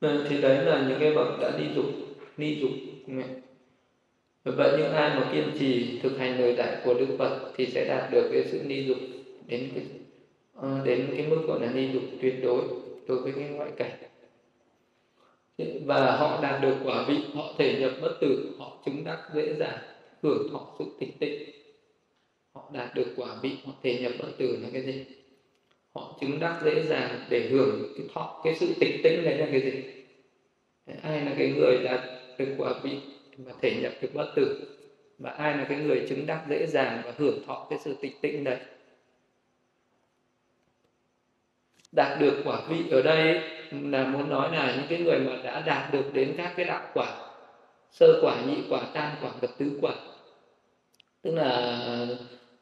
Ờ, thì đấy là những cái bậc đã ni dục ni dục. Vậy những ai mà kiên trì thực hành lời dạy của đức phật thì sẽ đạt được cái sự ni dục đến cái ờ, đến cái mức gọi là ni dục tuyệt đối đối với cái ngoại cảnh và họ đạt được quả vị, họ thể nhập bất tử, họ chứng đắc dễ dàng, hưởng thọ sự tịch tịnh. Họ đạt được quả vị, họ thể nhập bất tử là cái gì? Họ chứng đắc dễ dàng để hưởng cái thọ, cái sự tịch tĩnh đấy là cái gì? Ai là cái người đạt được quả vị mà thể nhập được bất tử? Và ai là cái người chứng đắc dễ dàng và hưởng thọ cái sự tịch tĩnh đấy? Đạt được quả vị ở đây là muốn nói là những cái người mà đã đạt được đến các cái đạo quả sơ quả nhị quả tam quả và tứ quả. Tức là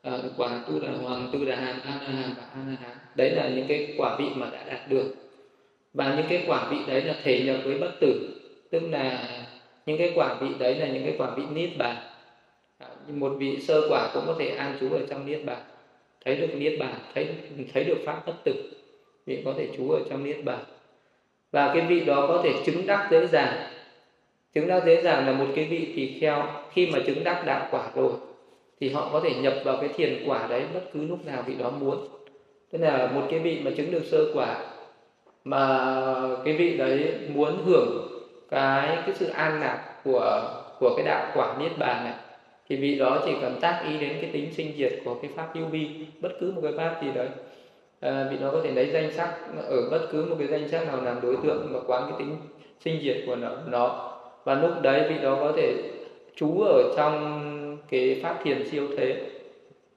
uh, quả tu đà hoàng tu đà hàm an hàm và an hàm. Đấy là những cái quả vị mà đã đạt được. Và những cái quả vị đấy là thể nhập với bất tử. Tức là những cái quả vị đấy là những cái quả vị niết bàn. À, một vị sơ quả cũng có thể an trú ở trong niết bàn. Thấy được niết bàn thấy thấy được pháp bất tử vị có thể trú ở trong niết bàn. Và cái vị đó có thể chứng đắc dễ dàng. Chứng đắc dễ dàng là một cái vị tỳ kheo. Khi mà chứng đắc đạo quả rồi, thì họ có thể nhập vào cái thiền quả đấy bất cứ lúc nào vị đó muốn. Tức là một cái vị mà chứng được sơ quả, mà cái vị đấy muốn hưởng cái cái sự an lạc của của cái đạo quả niết bàn này, thì vị đó chỉ cần tác ý đến cái tính sinh diệt của cái pháp hữu vi bất cứ một cái pháp gì đấy à, nó có thể lấy danh sắc ở bất cứ một cái danh sắc nào làm đối tượng mà quán cái tính sinh diệt của nó, nó. Và lúc đấy vị đó có thể trú ở trong cái pháp thiền siêu thế.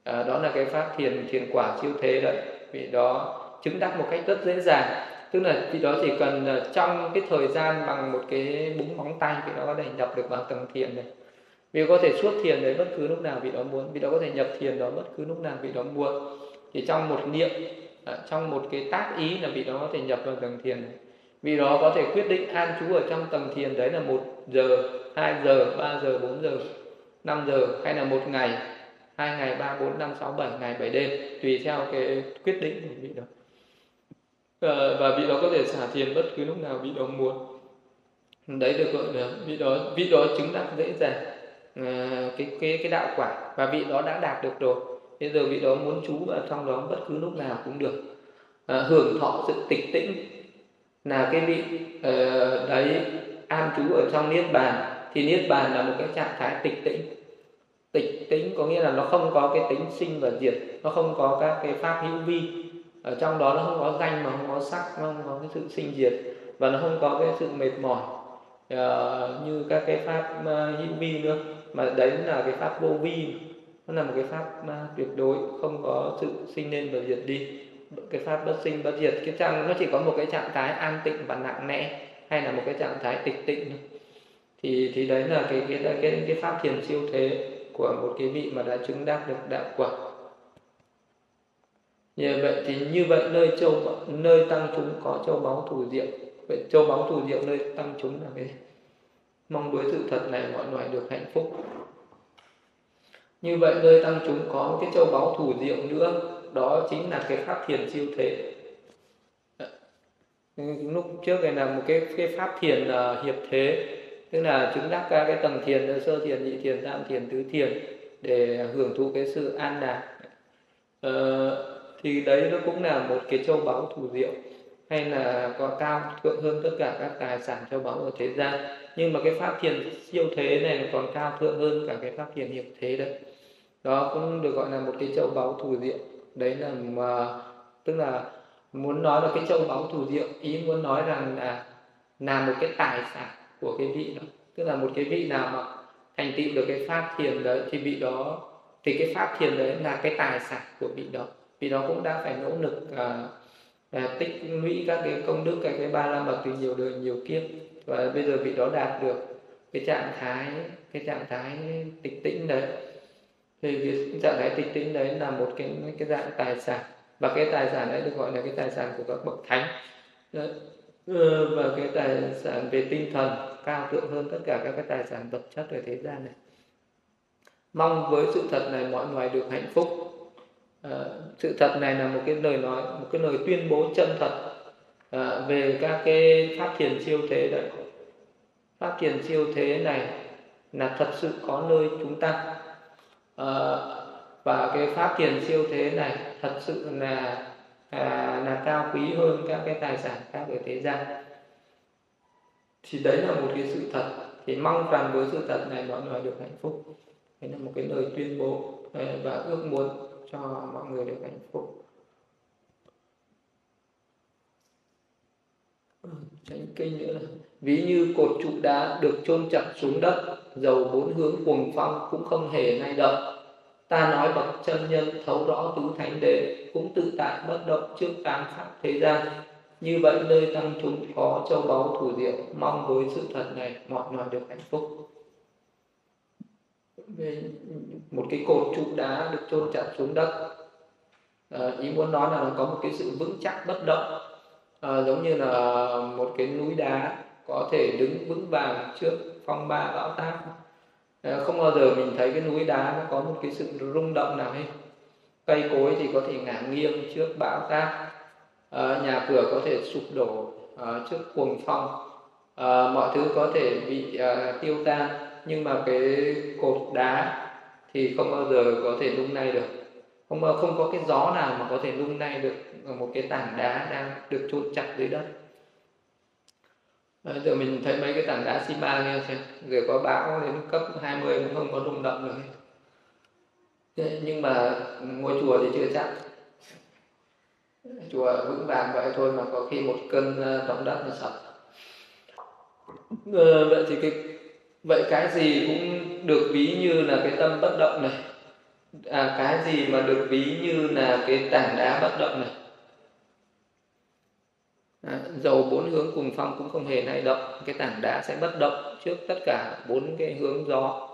À, đó là cái pháp thiền thiền quả siêu thế đấy. Vị đó chứng đắc một cách rất dễ dàng. Tức là vị đó chỉ cần trong cái thời gian bằng một cái búng móng tay vị đó có thể nhập được vào tầng thiền này. Vì có thể xuất thiền đấy bất cứ lúc nào vị đó muốn. Vị đó có thể nhập thiền đó bất cứ lúc nào vị đó muốn. Chỉ trong một niệm à, trong một cái tác ý là vị đó có thể nhập vào tầng thiền này. Vì đó có thể quyết định an trú ở trong tầng thiền đấy là một giờ hai giờ ba giờ bốn giờ năm giờ hay là một ngày hai ngày ba bốn năm sáu bảy ngày bảy đêm tùy theo cái quyết định của vị đó. Và, và vị đó có thể xả thiền bất cứ lúc nào vị đó muốn. Đấy được gọi là vị đó vị đó chứng đắc dễ dàng à, cái cái cái đạo quả và vị đó đã đạt được rồi bây giờ vị đó muốn trú ở trong đó bất cứ lúc nào cũng được. À, hưởng thọ sự tịch tĩnh. Là cái vị uh, đấy an trú ở trong niết bàn. Thì niết bàn là một cái trạng thái tịch tĩnh. Tịch tĩnh có nghĩa là nó không có cái tính sinh và diệt nó không có các cái pháp hữu vi. Ở trong đó nó không có danh mà không có sắc nó không có cái sự sinh diệt. Và nó không có cái sự mệt mỏi uh, như các cái pháp uh, hữu vi nữa. Mà đấy là cái pháp vô vi nó là một cái pháp à, tuyệt đối, không có sự sinh lên và diệt đi. Cái pháp bất sinh bất diệt, cái trạng, nó chỉ có một cái trạng thái an tịnh và nặng nề, hay là một cái trạng thái tịch tịnh thì thì đấy là cái cái cái cái pháp thiền siêu thế của một cái vị mà đã chứng đắc được đạo quả. Như vậy thì như vậy nơi châu, nơi tăng chúng có châu báu thủ diệu. Vậy châu báu thủ diệu nơi tăng chúng là cái mong đối sự thật này mọi người được hạnh phúc như vậy nơi tăng chúng có cái châu báu thủ diệu nữa đó chính là cái pháp thiền siêu thế. Ờ, lúc trước này là một cái cái pháp thiền uh, hiệp thế. Tức là chứng đắc các cái tầng thiền sơ thiền nhị thiền tam thiền tứ thiền để hưởng thụ cái sự an lạc. Uh, thì đấy nó cũng là một cái châu báu thủ diệu. Hay là có cao thượng hơn tất cả các tài sản châu báu ở thế gian nhưng mà cái pháp thiền siêu thế này còn cao thượng hơn cả cái pháp thiền hiệp thế đấy. Đó cũng được gọi là một cái châu báu thủ diệu. Đấy là mà tức là muốn nói là cái châu báu thủ diệu ý muốn nói rằng là là một cái tài sản của cái vị đó. Tức là một cái vị nào mà thành tựu được cái pháp thiền đấy thì vị đó thì cái pháp thiền đấy là cái tài sản của vị đó. Vì đó cũng đã phải nỗ lực à, à, tích lũy các cái công đức các cái ba la mật từ nhiều đời nhiều kiếp và bây giờ vị đó đạt được cái trạng thái cái trạng thái tịch tĩnh đấy. Thì cái trạng thái tịch tĩnh đấy là một cái cái dạng tài sản. Và cái tài sản đấy được gọi là cái tài sản của các bậc thánh. Đấy. Ờ, và cái tài sản về tinh thần cao thượng hơn tất cả các cái tài sản vật chất ở thế gian này. Mong với sự thật này mọi người được hạnh phúc. À, sự thật này là một cái lời nói một cái lời tuyên bố chân thật à, về các cái pháp thiền siêu thế đấy pháp thiền siêu thế này là thật sự có nơi chúng ta. À, và cái pháp tiền siêu thế này thật sự là à, là cao quý hơn các cái tài sản khác ở thế gian. Thì đấy là một cái sự thật. Thì mong rằng với sự thật này mọi người được hạnh phúc. Đấy là một cái lời tuyên bố ờ, và ước muốn cho mọi người được hạnh phúc. Tránh kinh nữa là ví như cột trụ đá được chôn chặt xuống đất dầu bốn hướng cuồng phong cũng không hề lay động ta nói bậc chân nhân thấu rõ tứ thánh đế cũng tự tại bất động trước tam pháp thế gian. Như vậy nơi tăng chúng có châu báu thủ diệu mong với sự thật này mọi người được hạnh phúc. Về một cái cột trụ đá được chôn chặt xuống đất à, ý muốn nói là nó có một cái sự vững chắc bất động à, giống như là một cái núi đá có thể đứng vững vàng trước phong ba bão táp. À, không bao giờ mình thấy cái núi đá nó có một cái sự rung động nào hết. Cây cối thì có thể ngả nghiêng trước bão táp. À, nhà cửa có thể sụp đổ à, trước cuồng phong. À, mọi thứ có thể bị à, tiêu tan. Nhưng mà cái cột đá thì không bao giờ có thể lung lay được không ờ, không có cái gió nào mà có thể lung lay được ờ, một cái tảng đá đang được chôn chặt dưới đất. Giờ mình thấy mấy cái tảng đá xi măng nghe xem rồi có bão đến cấp 20 cũng không có rung động được. Thế nhưng mà ngôi chùa thì chưa chắc. Chùa vững vàng vậy thôi mà có khi một cơn động đất nó sập. Ờ, vậy thì cái vậy cái gì cũng được ví như là cái tâm bất động này à, cái gì mà được ví như là cái tảng đá bất động này? À, dầu bốn hướng cùng phong cũng không hề lay động. Cái tảng đá sẽ bất động trước tất cả bốn cái hướng gió.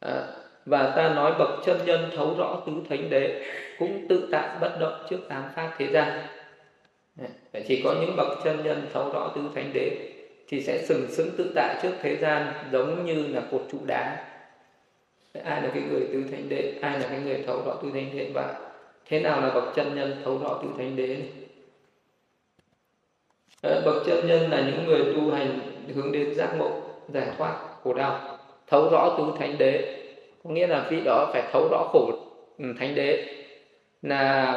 À, và ta nói bậc chân nhân thấu rõ tứ thánh đế cũng tự tại bất động trước tám pháp thế gian. À, chỉ có những bậc chân nhân thấu rõ tứ thánh đế thì sẽ sừng sững tự tại trước thế gian giống như là cột trụ đá ai là cái người tứ thánh đế? Ai là cái người thấu rõ tứ thánh đế? Và thế nào là bậc chân nhân thấu rõ tứ thánh đế? Này bậc chân nhân là những người tu hành hướng đến giác ngộ giải thoát khổ đau thấu rõ tứ thánh đế. Có nghĩa là vị đó phải thấu rõ khổ ừ, thánh đế. Là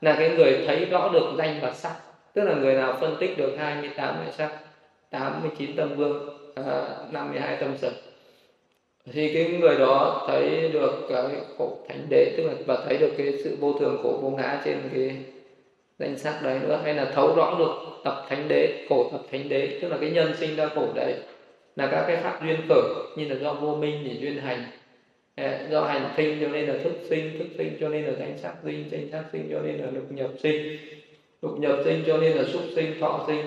là cái người thấy rõ được danh và sắc. Tức là người nào phân tích được 28 cái sắc 89 tâm vương ờ, à, 52 tâm sở thì cái người đó thấy được cái khổ thánh đế, tức là và thấy được cái sự vô thường khổ vô ngã trên cái danh sắc đấy nữa, hay là thấu rõ được tập thánh đế, khổ tập thánh đế, tức là cái nhân sinh ra khổ đấy là các cái pháp duyên khởi, như là do vô minh để duyên hành à, do hành sinh cho nên là thức sinh thức sinh cho nên là danh sắc sinh, danh sắc sinh cho nên là lục nhập sinh. Lục nhập sinh cho nên là xúc sinh, thọ sinh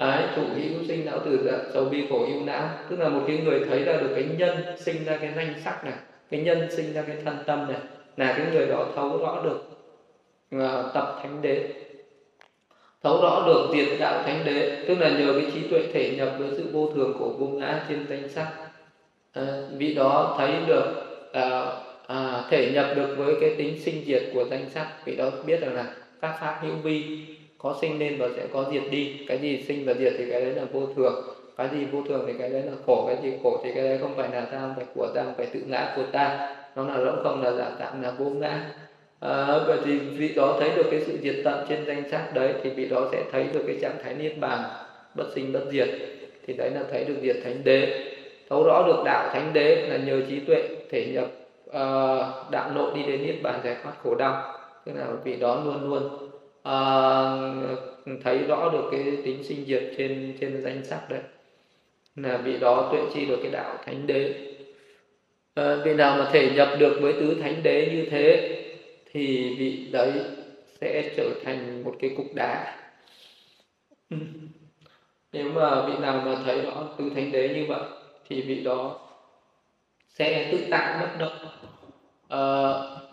ái chủ hữu sinh não từ dạ sầu bi khổ ưu não. Tức là một cái người thấy ra được cái nhân sinh ra cái danh sắc này cái nhân sinh ra cái thân tâm này là cái người đó thấu rõ được uh, tập thánh đế. Thấu rõ được diệt đạo thánh đế tức là nhờ cái trí tuệ thể nhập với sự vô thường của vô ngã trên danh sắc. À, vị đó thấy được à, à, thể nhập được với cái tính sinh diệt của danh sắc. Vị đó biết rằng là các pháp hữu vi có sinh lên và sẽ có diệt đi. Cái gì sinh và diệt thì cái đấy là vô thường. Cái gì vô thường thì cái đấy là khổ. Cái gì khổ thì cái đấy không phải là ta không phải của ta không phải tự ngã của ta nó là lỗ không là giả tạm là vô ngã. À, vậy thì vị đó thấy được cái sự diệt tận trên danh sắc đấy thì vị đó sẽ thấy được cái trạng thái niết bàn bất sinh bất diệt. Thì đấy là thấy được diệt thánh đế. Thấu rõ được đạo thánh đế là nhờ trí tuệ thể nhập uh, đạo nội đi đến niết bàn giải thoát khổ đau. Tức là vị đó luôn luôn à, thấy rõ được cái tính sinh diệt trên trên danh sắc đấy. Là vị đó tuệ chi được cái đạo thánh đế. À, vị nào mà thể nhập được với tứ thánh đế như thế thì vị đấy sẽ trở thành một cái cục đá. (laughs) Nếu mà vị nào mà thấy rõ tứ thánh đế như vậy thì vị đó sẽ tự tạo bất động à,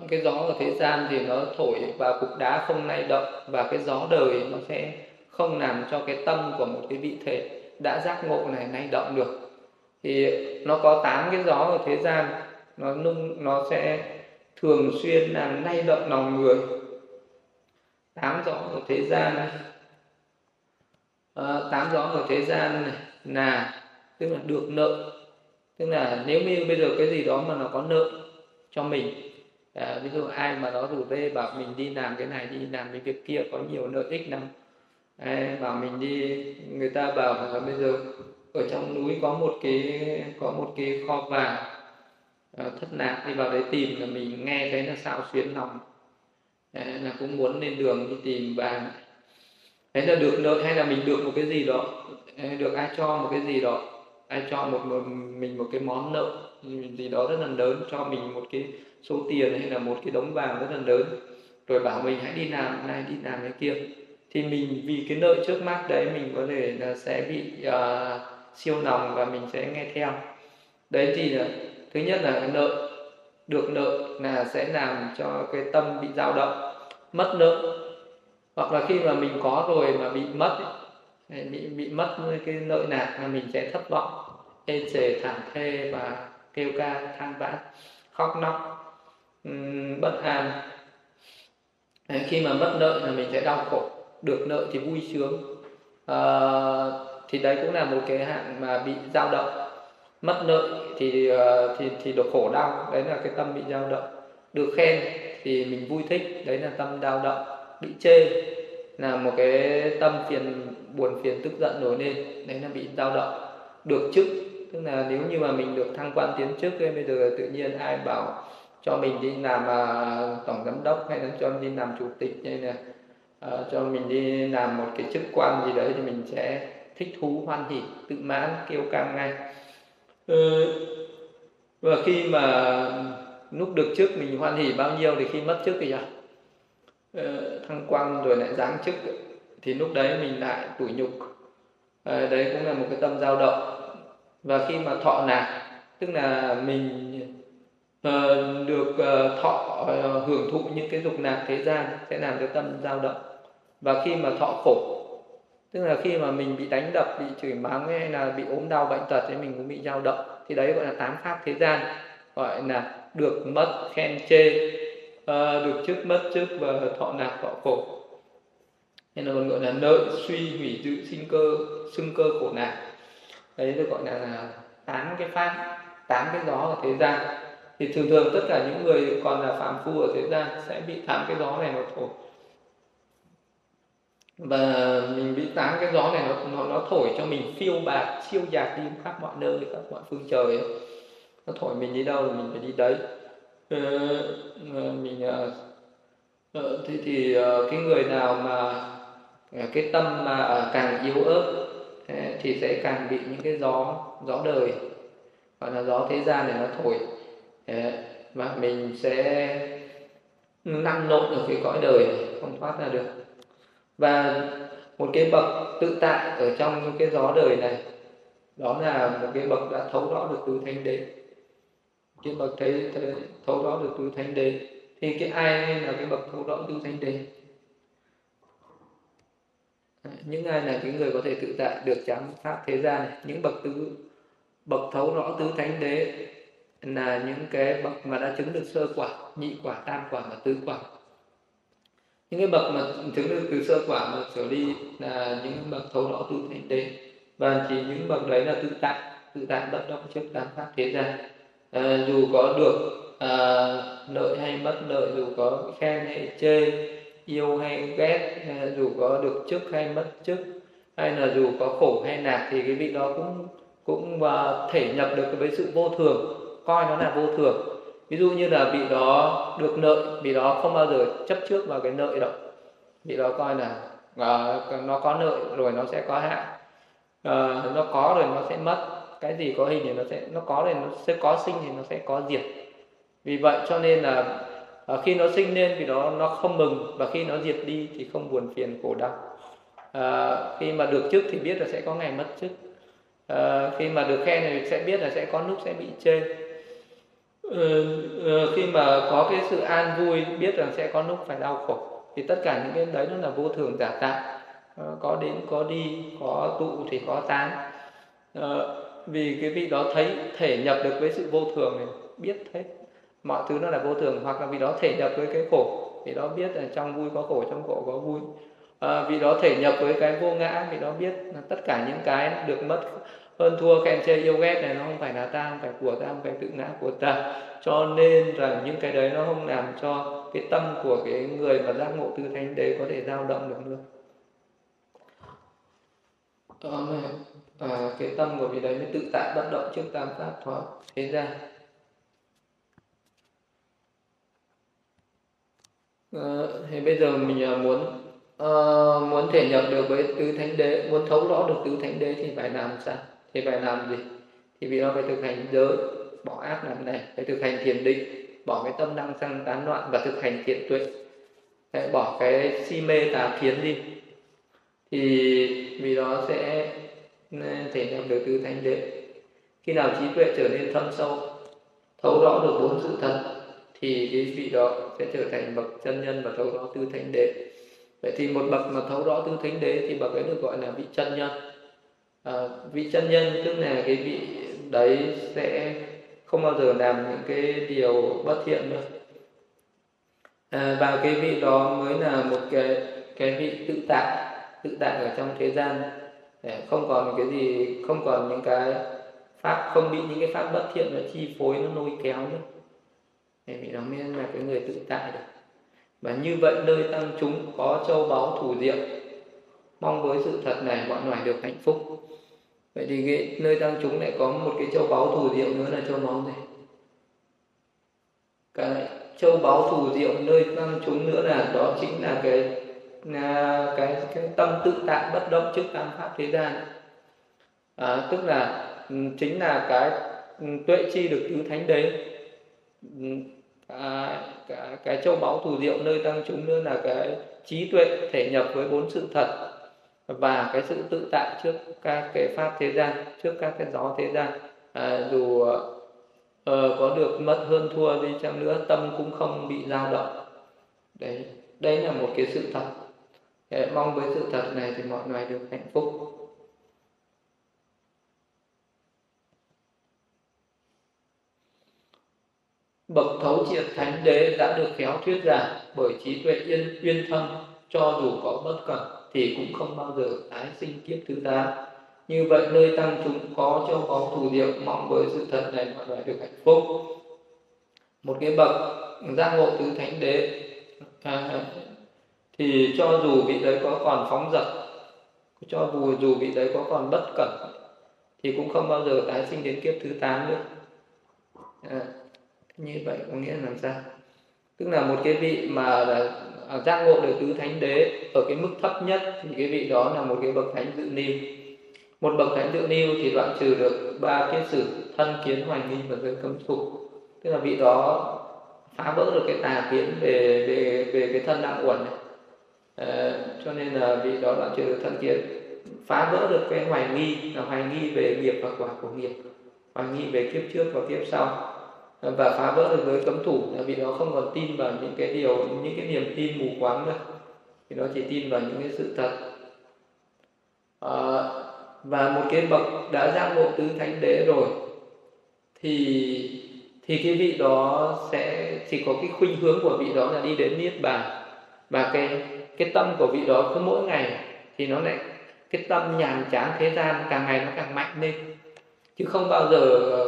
cái gió ở thế gian thì nó thổi vào cục đá không lay động và cái gió đời nó sẽ không làm cho cái tâm của một cái vị thể đã giác ngộ này lay động được. Thì nó có tám cái gió ở thế gian nó nung nó sẽ thường xuyên làm lay động lòng người. Tám gió ở thế gian này. À, tám gió ở thế gian này là tức là được nợ. Tức là nếu như bây giờ cái gì đó mà nó có nợ cho mình. À, ví dụ ai mà nó rủ về bảo mình đi làm cái này đi làm cái việc kia có nhiều lợi ích lắm. À, bảo mình đi người ta bảo là bây giờ ở trong núi có một cái có một cái kho vàng à, thất lạc đi vào đấy tìm là mình nghe thấy là sao xuyến lòng. À, là cũng muốn lên đường đi tìm vàng. Đấy là được lợi hay là mình được một cái gì đó? Được ai cho một cái gì đó? Ai cho một, một mình một cái món nợ? Gì đó rất là lớn cho mình một cái số tiền hay là một cái đống vàng rất là lớn. Rồi bảo mình hãy đi làm này đi làm cái kia. Thì mình vì cái nợ trước mắt đấy mình có thể là sẽ bị uh, siêu lòng và mình sẽ nghe theo. Đấy thì là thứ nhất là cái nợ được nợ là sẽ làm cho cái tâm bị dao động mất nợ. Hoặc là khi mà mình có rồi mà bị mất bị bị mất cái nợ nạc là mình sẽ thất vọng ê chề thảm thê và kêu ca than vãn khóc nóc bất an khi mà mất nợ là mình sẽ đau khổ được nợ thì vui sướng. À, thì đấy cũng là một cái hạng mà bị dao động. Mất nợ thì ờ, thì thì được khổ đau đấy là cái tâm bị dao động. Được khen thì mình vui thích đấy là tâm dao động bị chê là một cái tâm phiền buồn phiền tức giận nổi lên đấy là bị dao động. Được chức tức là nếu như mà mình được thăng quan tiến chức ấy, bây giờ tự nhiên ai bảo cho mình đi làm uh, tổng giám đốc hay là cho mình đi làm chủ tịch hay là uh, cho mình đi làm một cái chức quan gì đấy thì mình sẽ thích thú hoan hỉ tự mãn kêu căng ngay. Ừ, và khi mà lúc được chức mình hoan hỉ bao nhiêu thì khi mất chức thì sao? Ừ, thăng quan rồi lại giáng chức thì lúc đấy mình lại tủi nhục. À, đấy cũng là một cái tâm dao động và khi mà thọ nạc tức là mình uh, được uh, thọ uh, hưởng thụ những cái dục nạc thế gian sẽ làm cho tâm dao động. Và khi mà thọ khổ tức là khi mà mình bị đánh đập bị chửi mắng hay là bị ốm đau bệnh tật thì mình cũng bị dao động. Thì đấy gọi là tám pháp thế gian gọi là được mất khen chê uh, được chức mất chức và thọ nạc thọ khổ. Nên là còn gọi là nợ suy hủy dự sinh cơ xưng cơ khổ nạn đấy được gọi là, là tám cái pháp tám cái gió ở thế gian. Thì thường thường tất cả những người còn là phàm phu ở thế gian sẽ bị tám cái gió này nó thổi. Và mình bị tám cái gió này nó nó nó thổi cho mình phiêu bạt siêu dạt đi khắp mọi nơi khắp mọi phương trời ấy. nó thổi mình đi đâu thì mình phải đi đấy. Ờ, ờ mình ờ, ờ, thì thì ờ, cái người nào mà cái tâm mà càng yếu ớt thì sẽ càng bị những cái gió gió đời. Gọi là gió thế gian này nó thổi. Và mình sẽ năng nộn ở cái cõi đời không thoát ra được. Và một cái bậc tự tại ở trong những cái gió đời này đó là một cái bậc đã thấu rõ được tứ thánh đế. Cái bậc thấy, thấy thấu rõ được tứ thánh đế. Thì cái ai là cái bậc thấu rõ tứ thánh đế? Những ai là những người có thể tự tại được chánh pháp thế gian này những bậc tứ bậc thấu rõ tứ thánh đế là những cái bậc mà đã chứng được sơ quả nhị quả tam quả và tứ quả. Những cái bậc mà chứng được từ sơ quả mà trở đi là những bậc thấu rõ tứ thánh đế. Và chỉ những bậc đấy là tự tại tự tại bất động trước tam pháp thế gian. À, dù có được à, lợi hay mất lợi dù có khen hay chê yêu hay ghét hay dù có được chức hay mất chức hay là dù có khổ hay nạc thì cái vị đó cũng cũng và thể nhập được với sự vô thường coi nó là vô thường. Ví dụ như là vị đó được nợ vị đó không bao giờ chấp trước vào cái nợ đâu vị đó coi là uh, nó có nợ rồi nó sẽ có hạn uh, à, nó có rồi nó sẽ mất. Cái gì có hình thì nó sẽ nó có rồi nó sẽ có sinh thì nó sẽ có diệt. Vì vậy cho nên là à, khi nó sinh lên thì nó nó không mừng và khi nó diệt đi thì không buồn phiền khổ đau. À, khi mà được chức thì biết là sẽ có ngày mất chức. À, khi mà được khen thì sẽ biết là sẽ có lúc sẽ bị chê. Ừ, ừ, khi mà có cái sự an vui biết rằng sẽ có lúc phải đau khổ. Thì tất cả những cái đấy nó là vô thường giả tạm có đến có đi có tụ thì có tán. Ờ, vì cái vị đó thấy thể nhập được với sự vô thường này biết hết mọi thứ nó là vô thường hoặc là vì đó thể nhập với cái khổ. Vì đó biết là trong vui có khổ trong khổ có vui. À, vì đó thể nhập với cái vô ngã vì đó biết là tất cả những cái được mất hơn thua khen chê yêu ghét này nó không phải là ta không phải của ta không phải tự ngã của ta. Cho nên rằng những cái đấy nó không làm cho cái tâm của cái người mà giác ngộ tư thánh đấy có thể dao động được nữa. Ờ, à, cái tâm của vị đấy mới tự tại bất động trước tam pháp thoát thế ra Ờ, à, thế bây giờ mình muốn à, muốn ờ, thể nhập được với tứ thánh đế muốn thấu rõ được tứ thánh đế thì phải làm sao? Thì phải làm gì? Thì vì nó phải thực hành giới bỏ ác làm này phải thực hành thiền định bỏ cái tâm năng sang tán loạn và thực hành thiện tuệ. Hãy bỏ cái si mê tà kiến đi. Thì vì đó sẽ ừ, thể nhập được tứ thánh đế. Khi nào trí tuệ trở nên thâm sâu thấu rõ được bốn sự thật thì cái vị đó sẽ trở thành bậc chân nhân và thấu rõ tứ thánh đế. Vậy thì một bậc mà thấu rõ tứ thánh đế thì bậc ấy được gọi là vị chân nhân. À, vị chân nhân tức là cái vị đấy sẽ không bao giờ làm những cái điều bất thiện nữa. À, và cái vị đó mới là một cái cái vị tự tại tự tại ở trong thế gian. Để không còn cái gì không còn những cái pháp không bị những cái pháp bất thiện nó chi phối nó lôi kéo nữa để đó mới là cái người tự tại được. Và như vậy nơi tăng chúng có châu báu thủ diệu. Mong với sự thật này bọn loài được hạnh phúc. Vậy thì cái nơi tăng chúng lại có một cái châu báu thủ diệu nữa là châu báu gì cái châu báu thủ diệu nơi tăng chúng nữa là đó chính là cái là cái cái tâm tự tại bất động trước tam pháp thế gian. À, tức là ừ, chính là cái ừ, tuệ chi được tứ thánh đế à, cái, cái châu báu thủ diệu nơi tăng chúng nữa là cái trí tuệ thể nhập với bốn sự thật và cái sự tự tại trước các cái pháp thế gian trước các cái gió thế gian. À, dù uh, có được mất hơn thua đi chăng nữa tâm cũng không bị dao động. Đấy đây là một cái sự thật. Để mong với sự thật này thì mọi người được hạnh phúc. Bậc thấu triệt thánh đế đã được khéo thuyết giảng bởi trí tuệ yên uyên thâm cho dù có bất cẩn thì cũng không bao giờ tái sinh kiếp thứ tám như vậy nơi tăng chúng có cho có thù diệu mong với sự thật này mọi người được hạnh phúc. Một cái bậc giác ngộ tứ thánh đế à, thì cho dù vị đấy có còn phóng dật cho dù dù vị đấy có còn bất cẩn thì cũng không bao giờ tái sinh đến kiếp thứ tám nữa. À, như vậy có nghĩa là làm sao? Tức là một cái vị mà là à, giác ngộ được tứ thánh đế ở cái mức thấp nhất thì cái vị đó là một cái bậc thánh dự niu. Một bậc thánh dự niu thì đoạn trừ được ba kiết sử thân kiến hoài nghi và giới cấm thủ. Tức là vị đó phá vỡ được cái tà kiến về về về cái thân đạo uẩn này. À, cho nên là vị đó đoạn trừ được thân kiến phá vỡ được cái hoài nghi là hoài nghi về nghiệp và quả của nghiệp hoài nghi về kiếp trước và kiếp sau và phá vỡ được giới cấm thủ là vì nó không còn tin vào những cái điều những cái niềm tin mù quáng nữa. Thì nó chỉ tin vào những cái sự thật. À, và một cái bậc đã giác ngộ tứ thánh đế rồi thì thì cái vị đó sẽ chỉ có cái khuynh hướng của vị đó là đi đến niết bàn. Và cái cái tâm của vị đó cứ mỗi ngày thì nó lại cái tâm nhàm chán thế gian càng ngày nó càng mạnh lên. Chứ không bao giờ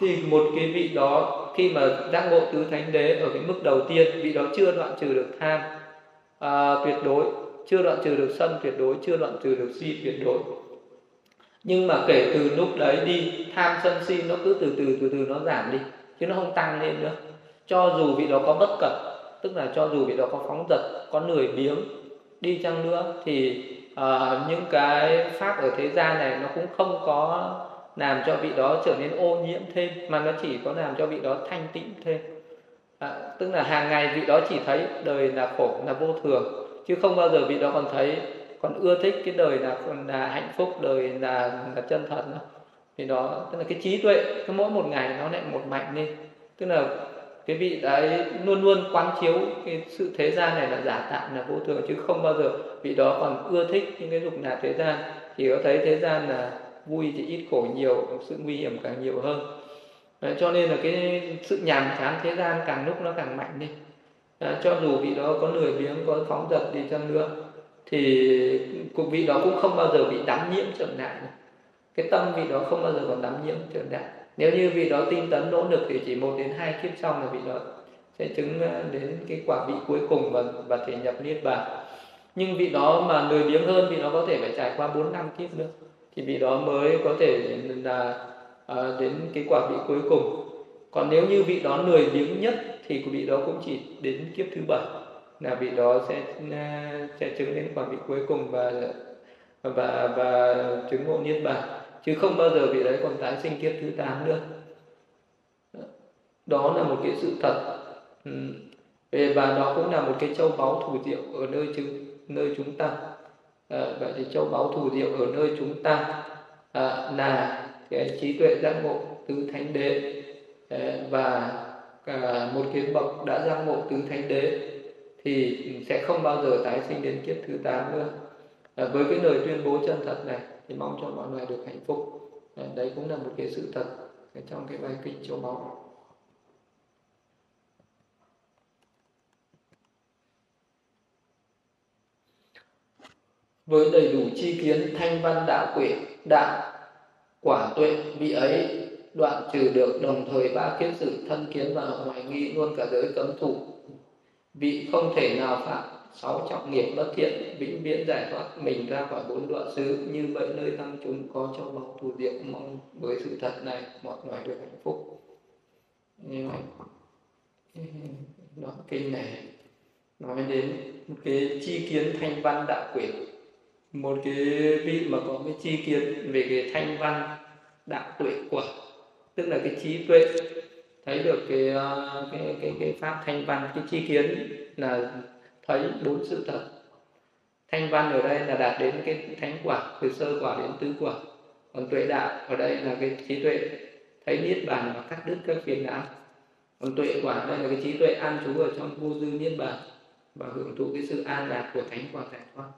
thì một cái vị đó khi mà giác ngộ tứ thánh đế ở cái mức đầu tiên vị đó chưa đoạn trừ được tham à, tuyệt đối chưa đoạn trừ được sân tuyệt đối chưa đoạn trừ được si tuyệt đối. Nhưng mà kể từ lúc đấy đi tham sân si nó cứ từ từ từ từ nó giảm đi chứ nó không tăng lên nữa. Cho dù vị đó có bất cẩn tức là cho dù vị đó có phóng dật có lười biếng đi chăng nữa thì uh, những cái pháp ở thế gian này nó cũng không có làm cho vị đó trở nên ô nhiễm thêm mà nó chỉ có làm cho vị đó thanh tịnh thêm. À, tức là hàng ngày vị đó chỉ thấy đời là khổ là vô thường chứ không bao giờ vị đó còn thấy còn ưa thích cái đời là là hạnh phúc đời là là chân thật nữa. Thì đó tức là cái trí tuệ cứ mỗi một ngày nó lại một mạnh lên. Tức là cái vị đấy luôn luôn quán chiếu cái sự thế gian này là giả tạm là vô thường chứ không bao giờ vị đó còn ưa thích những cái dục lạc thế gian. Chỉ có thấy thế gian là vui thì ít khổ nhiều sự nguy hiểm càng nhiều hơn. Đấy, cho nên là cái sự nhàm chán thế gian càng lúc nó càng mạnh đi. Đấy, cho dù vị đó có lười biếng có phóng dật đi chăng nữa thì cuộc vị đó cũng không bao giờ bị đắm nhiễm trở ngại cái tâm vị đó không bao giờ còn đắm nhiễm trở ngại. Nếu như vị đó tinh tấn nỗ lực thì chỉ một đến hai kiếp sau là vị đó sẽ chứng ờ, đến cái quả vị cuối cùng và và thể nhập niết bàn. Nhưng vị đó mà lười biếng hơn vị đó có thể phải trải qua bốn năm kiếp nữa thì vị đó mới có thể là à, đến cái quả vị cuối cùng. Còn nếu như vị đó lười biếng nhất thì vị đó cũng chỉ đến kiếp thứ bảy là vị đó sẽ à, sẽ chứng đến quả vị cuối cùng và và và chứng ngộ niết bàn. Chứ không bao giờ vị đấy còn tái sinh kiếp thứ tám nữa. Đó là một cái sự thật. Ừ. và đó cũng là một cái châu báu thủ diệu ở nơi chúng nơi chúng ta à, vậy thì châu báu thủ diệu ở nơi chúng ta. À, là cái trí tuệ giác ngộ tứ thánh đế. À, và à, một cái bậc đã giác ngộ tứ thánh đế thì sẽ không bao giờ tái sinh đến kiếp thứ tám nữa. À, với cái lời tuyên bố chân thật này thì mong cho mọi người được hạnh phúc. À, đấy cũng là một cái sự thật trong cái bài kinh châu báu. Với đầy đủ chi kiến, thanh văn, đạo quệ đạo, quả tuệ, vị ấy, đoạn trừ được đồng thời ba kiết sự thân kiến và hoài nghi luôn cả giới cấm thủ. Vị không thể nào phạm sáu trọng nghiệp bất thiện, vĩnh viễn giải thoát mình ra khỏi bốn đoạn xứ. Như vậy nơi tăng chúng có trong lòng thù diệu, mong với sự thật này mọi người được hạnh phúc. Như vậy đoạn kinh này, nói đến cái chi kiến thanh văn, đạo quyền một cái vị mà có cái chi kiến về cái thanh văn đạo tuệ quả tức là cái trí tuệ. Thấy được cái ờ, cái cái, cái pháp thanh văn cái chi kiến là thấy bốn sự thật. Thanh văn ở đây là đạt đến cái thánh quả từ sơ quả đến tứ quả. Còn tuệ đạo ở đây là cái trí tuệ. Thấy niết bàn và cắt đứt các phiền não. Còn tuệ quả đây là cái trí tuệ an trú ở trong vô dư niết bàn và hưởng thụ cái sự an lạc của thánh quả giải thoát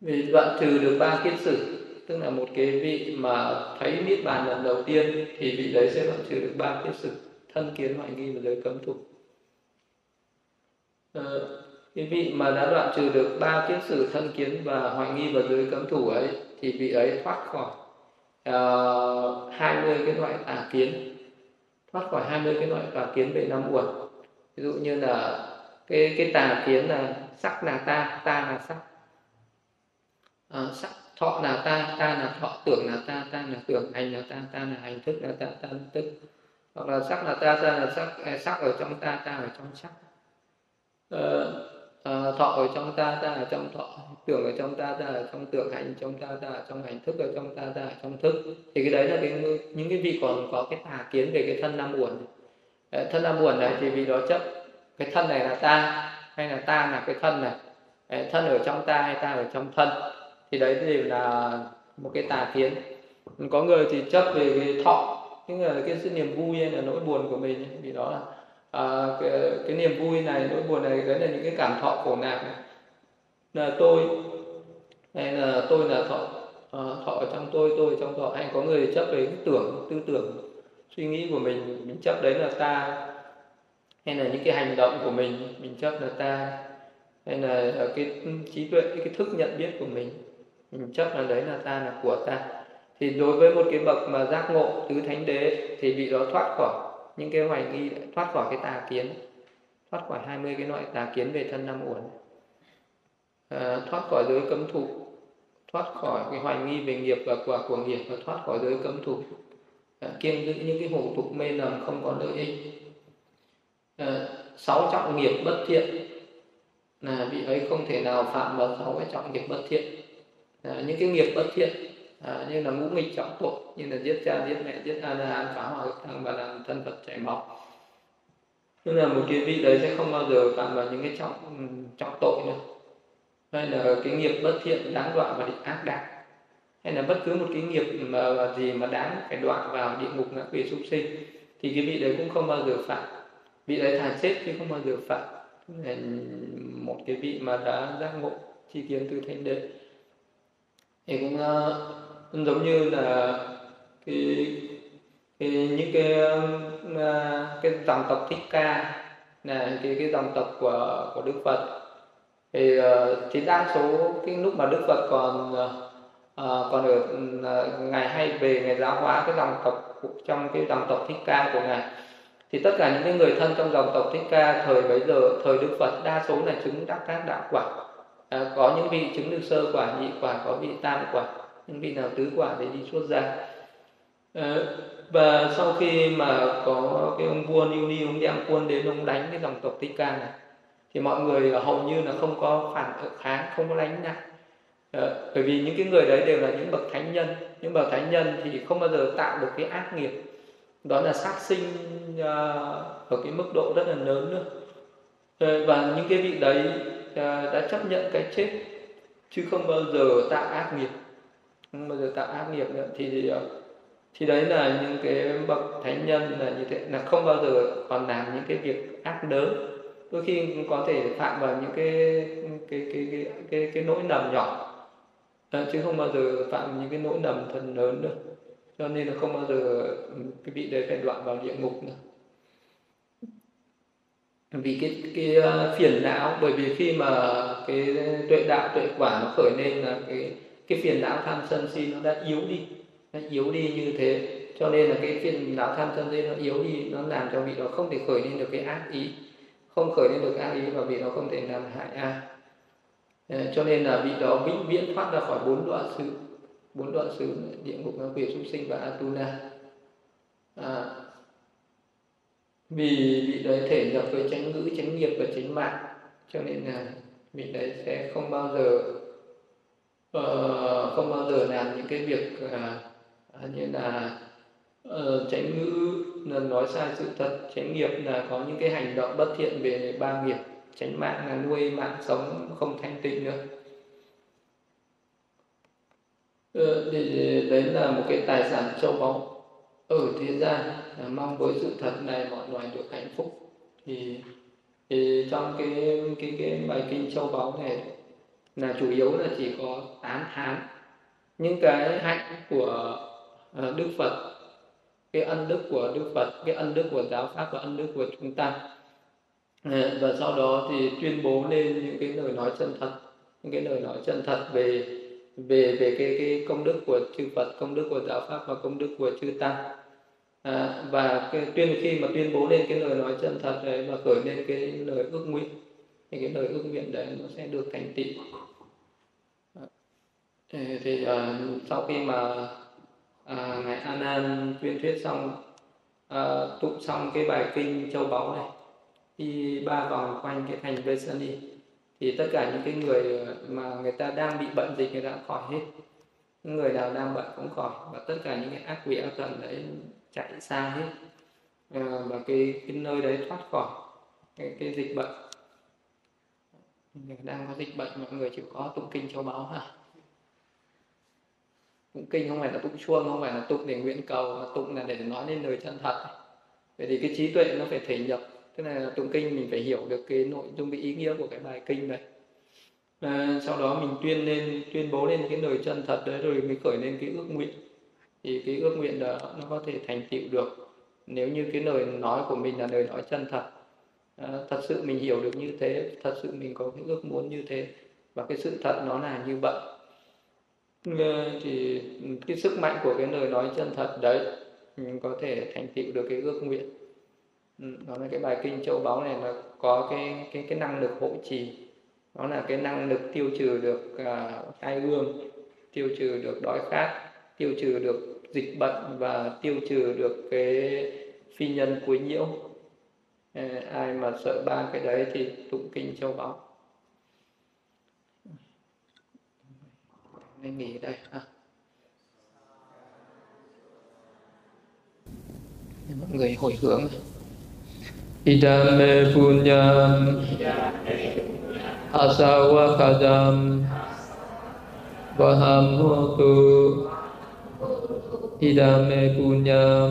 vì đoạn trừ được ba kiết sử tức là một cái vị mà thấy niết bàn lần đầu tiên thì vị đấy sẽ đoạn trừ được ba kiết sử thân kiến hoại nghi và giới cấm thủ. Ờ, cái vị mà đã đoạn trừ được ba kiết sử thân kiến và hoại nghi và giới cấm thủ ấy thì vị ấy thoát khỏi à, hai uh, mươi cái loại tà kiến. Thoát khỏi 20 cái loại tà kiến về năm uẩn. Ví dụ như là cái cái tà kiến là sắc là ta ta là sắc à, sắc thọ là ta ta là thọ tưởng là ta ta là tưởng hành là ta ta là hành thức là ta ta là thức hoặc là sắc là ta ta là sắc sắc ở trong ta ta ở trong sắc à, à, thọ ở trong ta ta ở trong thọ tưởng ở trong ta ta ở trong tưởng hành trong ta ta ở trong hành thức ở trong ta ta ở trong thức thì cái đấy là cái những cái vị còn có cái tà kiến về cái thân năm uẩn thân năm uẩn này thì vì đó chấp cái thân này là ta hay là ta là cái thân này thân ở trong ta hay ta ở trong thân thì đấy đều là một cái tà kiến. Có người thì chấp về cái thọ những là cái sự niềm vui hay là nỗi buồn của mình vì đó là à, cái, cái niềm vui này nỗi buồn này đấy là những cái cảm thọ khổ nạn này. Là tôi hay là tôi là thọ à, thọ ở trong tôi tôi ở trong thọ. Hay có người chấp về cái tưởng tư tưởng suy nghĩ của mình mình chấp đấy là ta. Hay là những cái hành động của mình mình chấp là ta. Hay là cái ừ, trí tuệ cái thức nhận biết của mình mình chấp là đấy là ta là của ta. Thì đối với một cái bậc mà giác ngộ tứ thánh đế thì bị đó thoát khỏi những cái hoài nghi thoát khỏi cái tà kiến thoát khỏi 20 cái loại tà kiến về thân năm uẩn. À, thoát khỏi giới cấm thủ thoát khỏi cái hoài nghi về nghiệp và quả của nghiệp và thoát khỏi giới cấm thủ. À, kiêng giữ những cái hủ tục mê lầm không có lợi ích. À, sáu trọng nghiệp bất thiện. Là vị ấy không thể nào phạm vào sáu cái trọng nghiệp bất thiện à, những cái nghiệp bất thiện à, như là ngũ nghịch trọng tội như là giết cha giết mẹ giết a la phá hoại thằng và làm thân vật chảy máu. Tức là một cái vị đấy sẽ không bao giờ phạm vào những cái trọng ừ, trọng tội nữa. Hay là cái nghiệp bất thiện đáng đoạn và định ác đạo hay là bất cứ một cái nghiệp mà gì mà đáng phải đoạn vào địa ngục ngã quỷ súc sinh thì cái vị đấy cũng không bao giờ phạm. Vị đấy thà chết chứ không bao giờ phạm. Một cái vị mà đã giác ngộ chi kiến từ thánh đế thì cũng ờ, cũng giống như là cái, cái những cái ờ, cái dòng tộc thích ca là cái cái dòng tộc của của đức phật. Thì ờ, thì đa số cái lúc mà đức phật còn còn ở ngày ngài hay về ngày giáo hóa cái dòng tộc trong cái dòng tộc thích ca của ngài thì tất cả những cái người thân trong dòng tộc thích ca thời bấy giờ thời đức phật đa số là chứng đắc các đạo quả à, có những vị chứng được sơ quả nhị quả có vị tam quả những vị nào tứ quả thì đi xuất gia à, và sau khi mà có cái ông vua Niu Ni ông đem quân đến ông đánh cái dòng tộc Thích Ca này thì mọi người hầu như là không có phản kháng không có đánh lại à, bởi vì những cái người đấy đều là những bậc thánh nhân. Những bậc thánh nhân thì không bao giờ tạo được cái ác nghiệp. Đó là sát sinh uh, ở cái mức độ rất là lớn nữa. Ờ, và những cái vị đấy đã chấp nhận cái chết chứ không bao giờ tạo ác nghiệp. Không bao giờ tạo ác nghiệp nữa. Thì thì đấy là những cái bậc thánh nhân là như thế là không bao giờ còn làm những cái việc ác lớn đôi khi có thể phạm vào những cái cái cái cái cái, cái nỗi nầm nhỏ. À, chứ không bao giờ phạm những cái nỗi nầm phần lớn nữa. Cho nên là không bao giờ ừ, cái vị đấy phải đoạn vào địa ngục nữa vì cái cái ờ, phiền não bởi vì khi mà cái tuệ đạo tuệ quả nó khởi lên là cái cái phiền não tham sân si nó đã yếu đi nó yếu đi như thế. Cho nên là cái phiền não tham sân si nó yếu đi nó làm cho vị đó không thể khởi lên được cái ác ý không khởi lên được ác ý và vị đó không thể làm hại ai. Ờ, cho nên là vị đó vĩnh viễn thoát ra khỏi bốn đoạn sự bốn đoạn xứ địa ngục ngạ quỷ súc sinh và atuna à, vì vị đấy thể nhập với chánh ngữ chánh nghiệp và chánh mạng. Cho nên là vị đấy sẽ không bao giờ uh, không bao giờ làm những cái việc uh, như là uh, chánh ngữ là nói sai sự thật chánh nghiệp là có những cái hành động bất thiện về ba nghiệp. Chánh mạng là nuôi mạng sống không thanh tịnh nữa. Uh, thì đấy là một cái tài sản châu báu ở thế gian à, mong với sự thật này mọi loài được hạnh phúc thì thì trong cái cái cái bài kinh châu báu này là chủ yếu là chỉ có tán thán những cái hạnh của ờ, Đức Phật cái ân đức của Đức Phật cái ân đức của giáo pháp và ân đức của chúng ta à, và sau đó thì tuyên bố lên những cái lời nói chân thật những cái lời nói chân thật về về về cái cái công đức của chư Phật, công đức của giáo pháp và công đức của chư tăng. À, và cái tuyên khi mà tuyên bố lên cái lời nói chân thật đấy và khởi lên cái lời ước nguyện thì cái lời ước nguyện đấy nó sẽ được thành tựu. À, thì à, sau khi mà à, ngài Anan tuyên thuyết xong à, tụng xong cái bài kinh châu báu này đi ba vòng quanh cái thành Vesani thì tất cả những cái người mà người ta đang bị bệnh dịch người ta khỏi hết những người nào đang bệnh cũng khỏi và tất cả những cái ác quỷ ác thần đấy chạy xa hết. À, và cái cái nơi đấy thoát khỏi cái, cái dịch bệnh. Đang có dịch bệnh mọi người chịu có tụng kinh châu báu ha. Tụng kinh không phải là tụng chuông không phải là tụng để nguyện cầu mà tụng là để nói lên lời chân thật. Vậy thì cái trí tuệ nó phải thể nhập. Tức là tụng kinh mình phải hiểu được cái nội dung cái ý nghĩa của cái bài kinh đấy. À, sau đó mình tuyên lên tuyên bố lên cái lời chân thật đấy rồi mới khởi lên cái ước nguyện thì cái ước nguyện đó nó có thể thành tựu được. Nếu như cái lời nói của mình là lời nói chân thật à, thật sự mình hiểu được như thế thật sự mình có cái ước muốn như thế và cái sự thật nó là như vậy ờ, thì cái sức mạnh của cái lời nói chân thật đấy mình có thể thành tựu được cái ước nguyện. Ừ, đó là cái bài kinh châu báu này là có cái cái cái năng lực hộ trì. Đó là cái năng lực tiêu trừ được uh, tai ương tiêu trừ được đói khát tiêu trừ được dịch bệnh và tiêu trừ được cái phi nhân quấy nhiễu. Ờ, ai mà sợ ba cái đấy thì tụng kinh châu báu. Nên nghỉ đây, ha. Mọi người hồi hướng. Idame punyam asawakadam vaham hotu อิดามะปุญญาม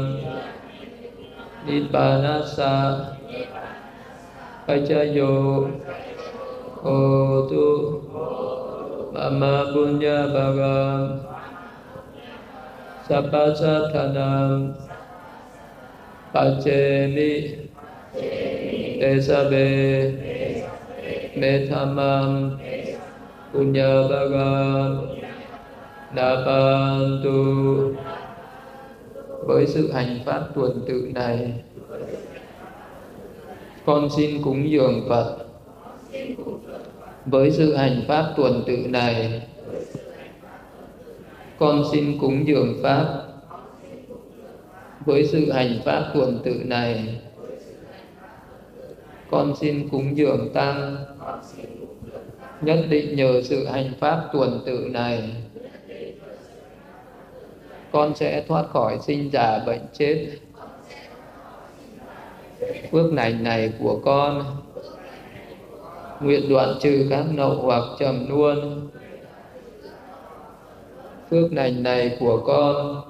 นิปานัสสะปัจโยโอตุมัมมปุญญาบากัมสัพพะสัทธานัมปัจเจมิเตสะเบเมธามัมปุญญาบากัมนาปันตุ với sự hành pháp tuần tự này, con xin cúng dường Phật. Với sự hành pháp tuần tự này, con xin cúng dường pháp. Với sự hành pháp tuần tự này, con xin cúng dường tăng. Nhất định nhờ sự hành pháp tuần tự này con sẽ thoát khỏi sinh già bệnh chết. Phước lành này của con, nguyện đoạn trừ các nậu hoặc trầm luôn phước lành này của con,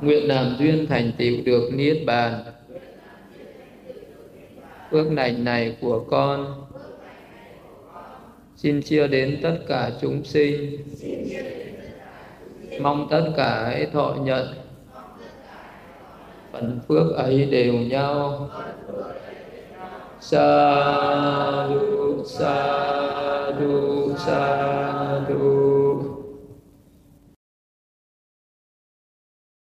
nguyện làm duyên thành tựu được niết bàn. Phước lành này của con, xin chia đến tất cả chúng sinh mong tất cả hãy thọ nhận. Phần phước ấy đều nhau. Sa du sa du sa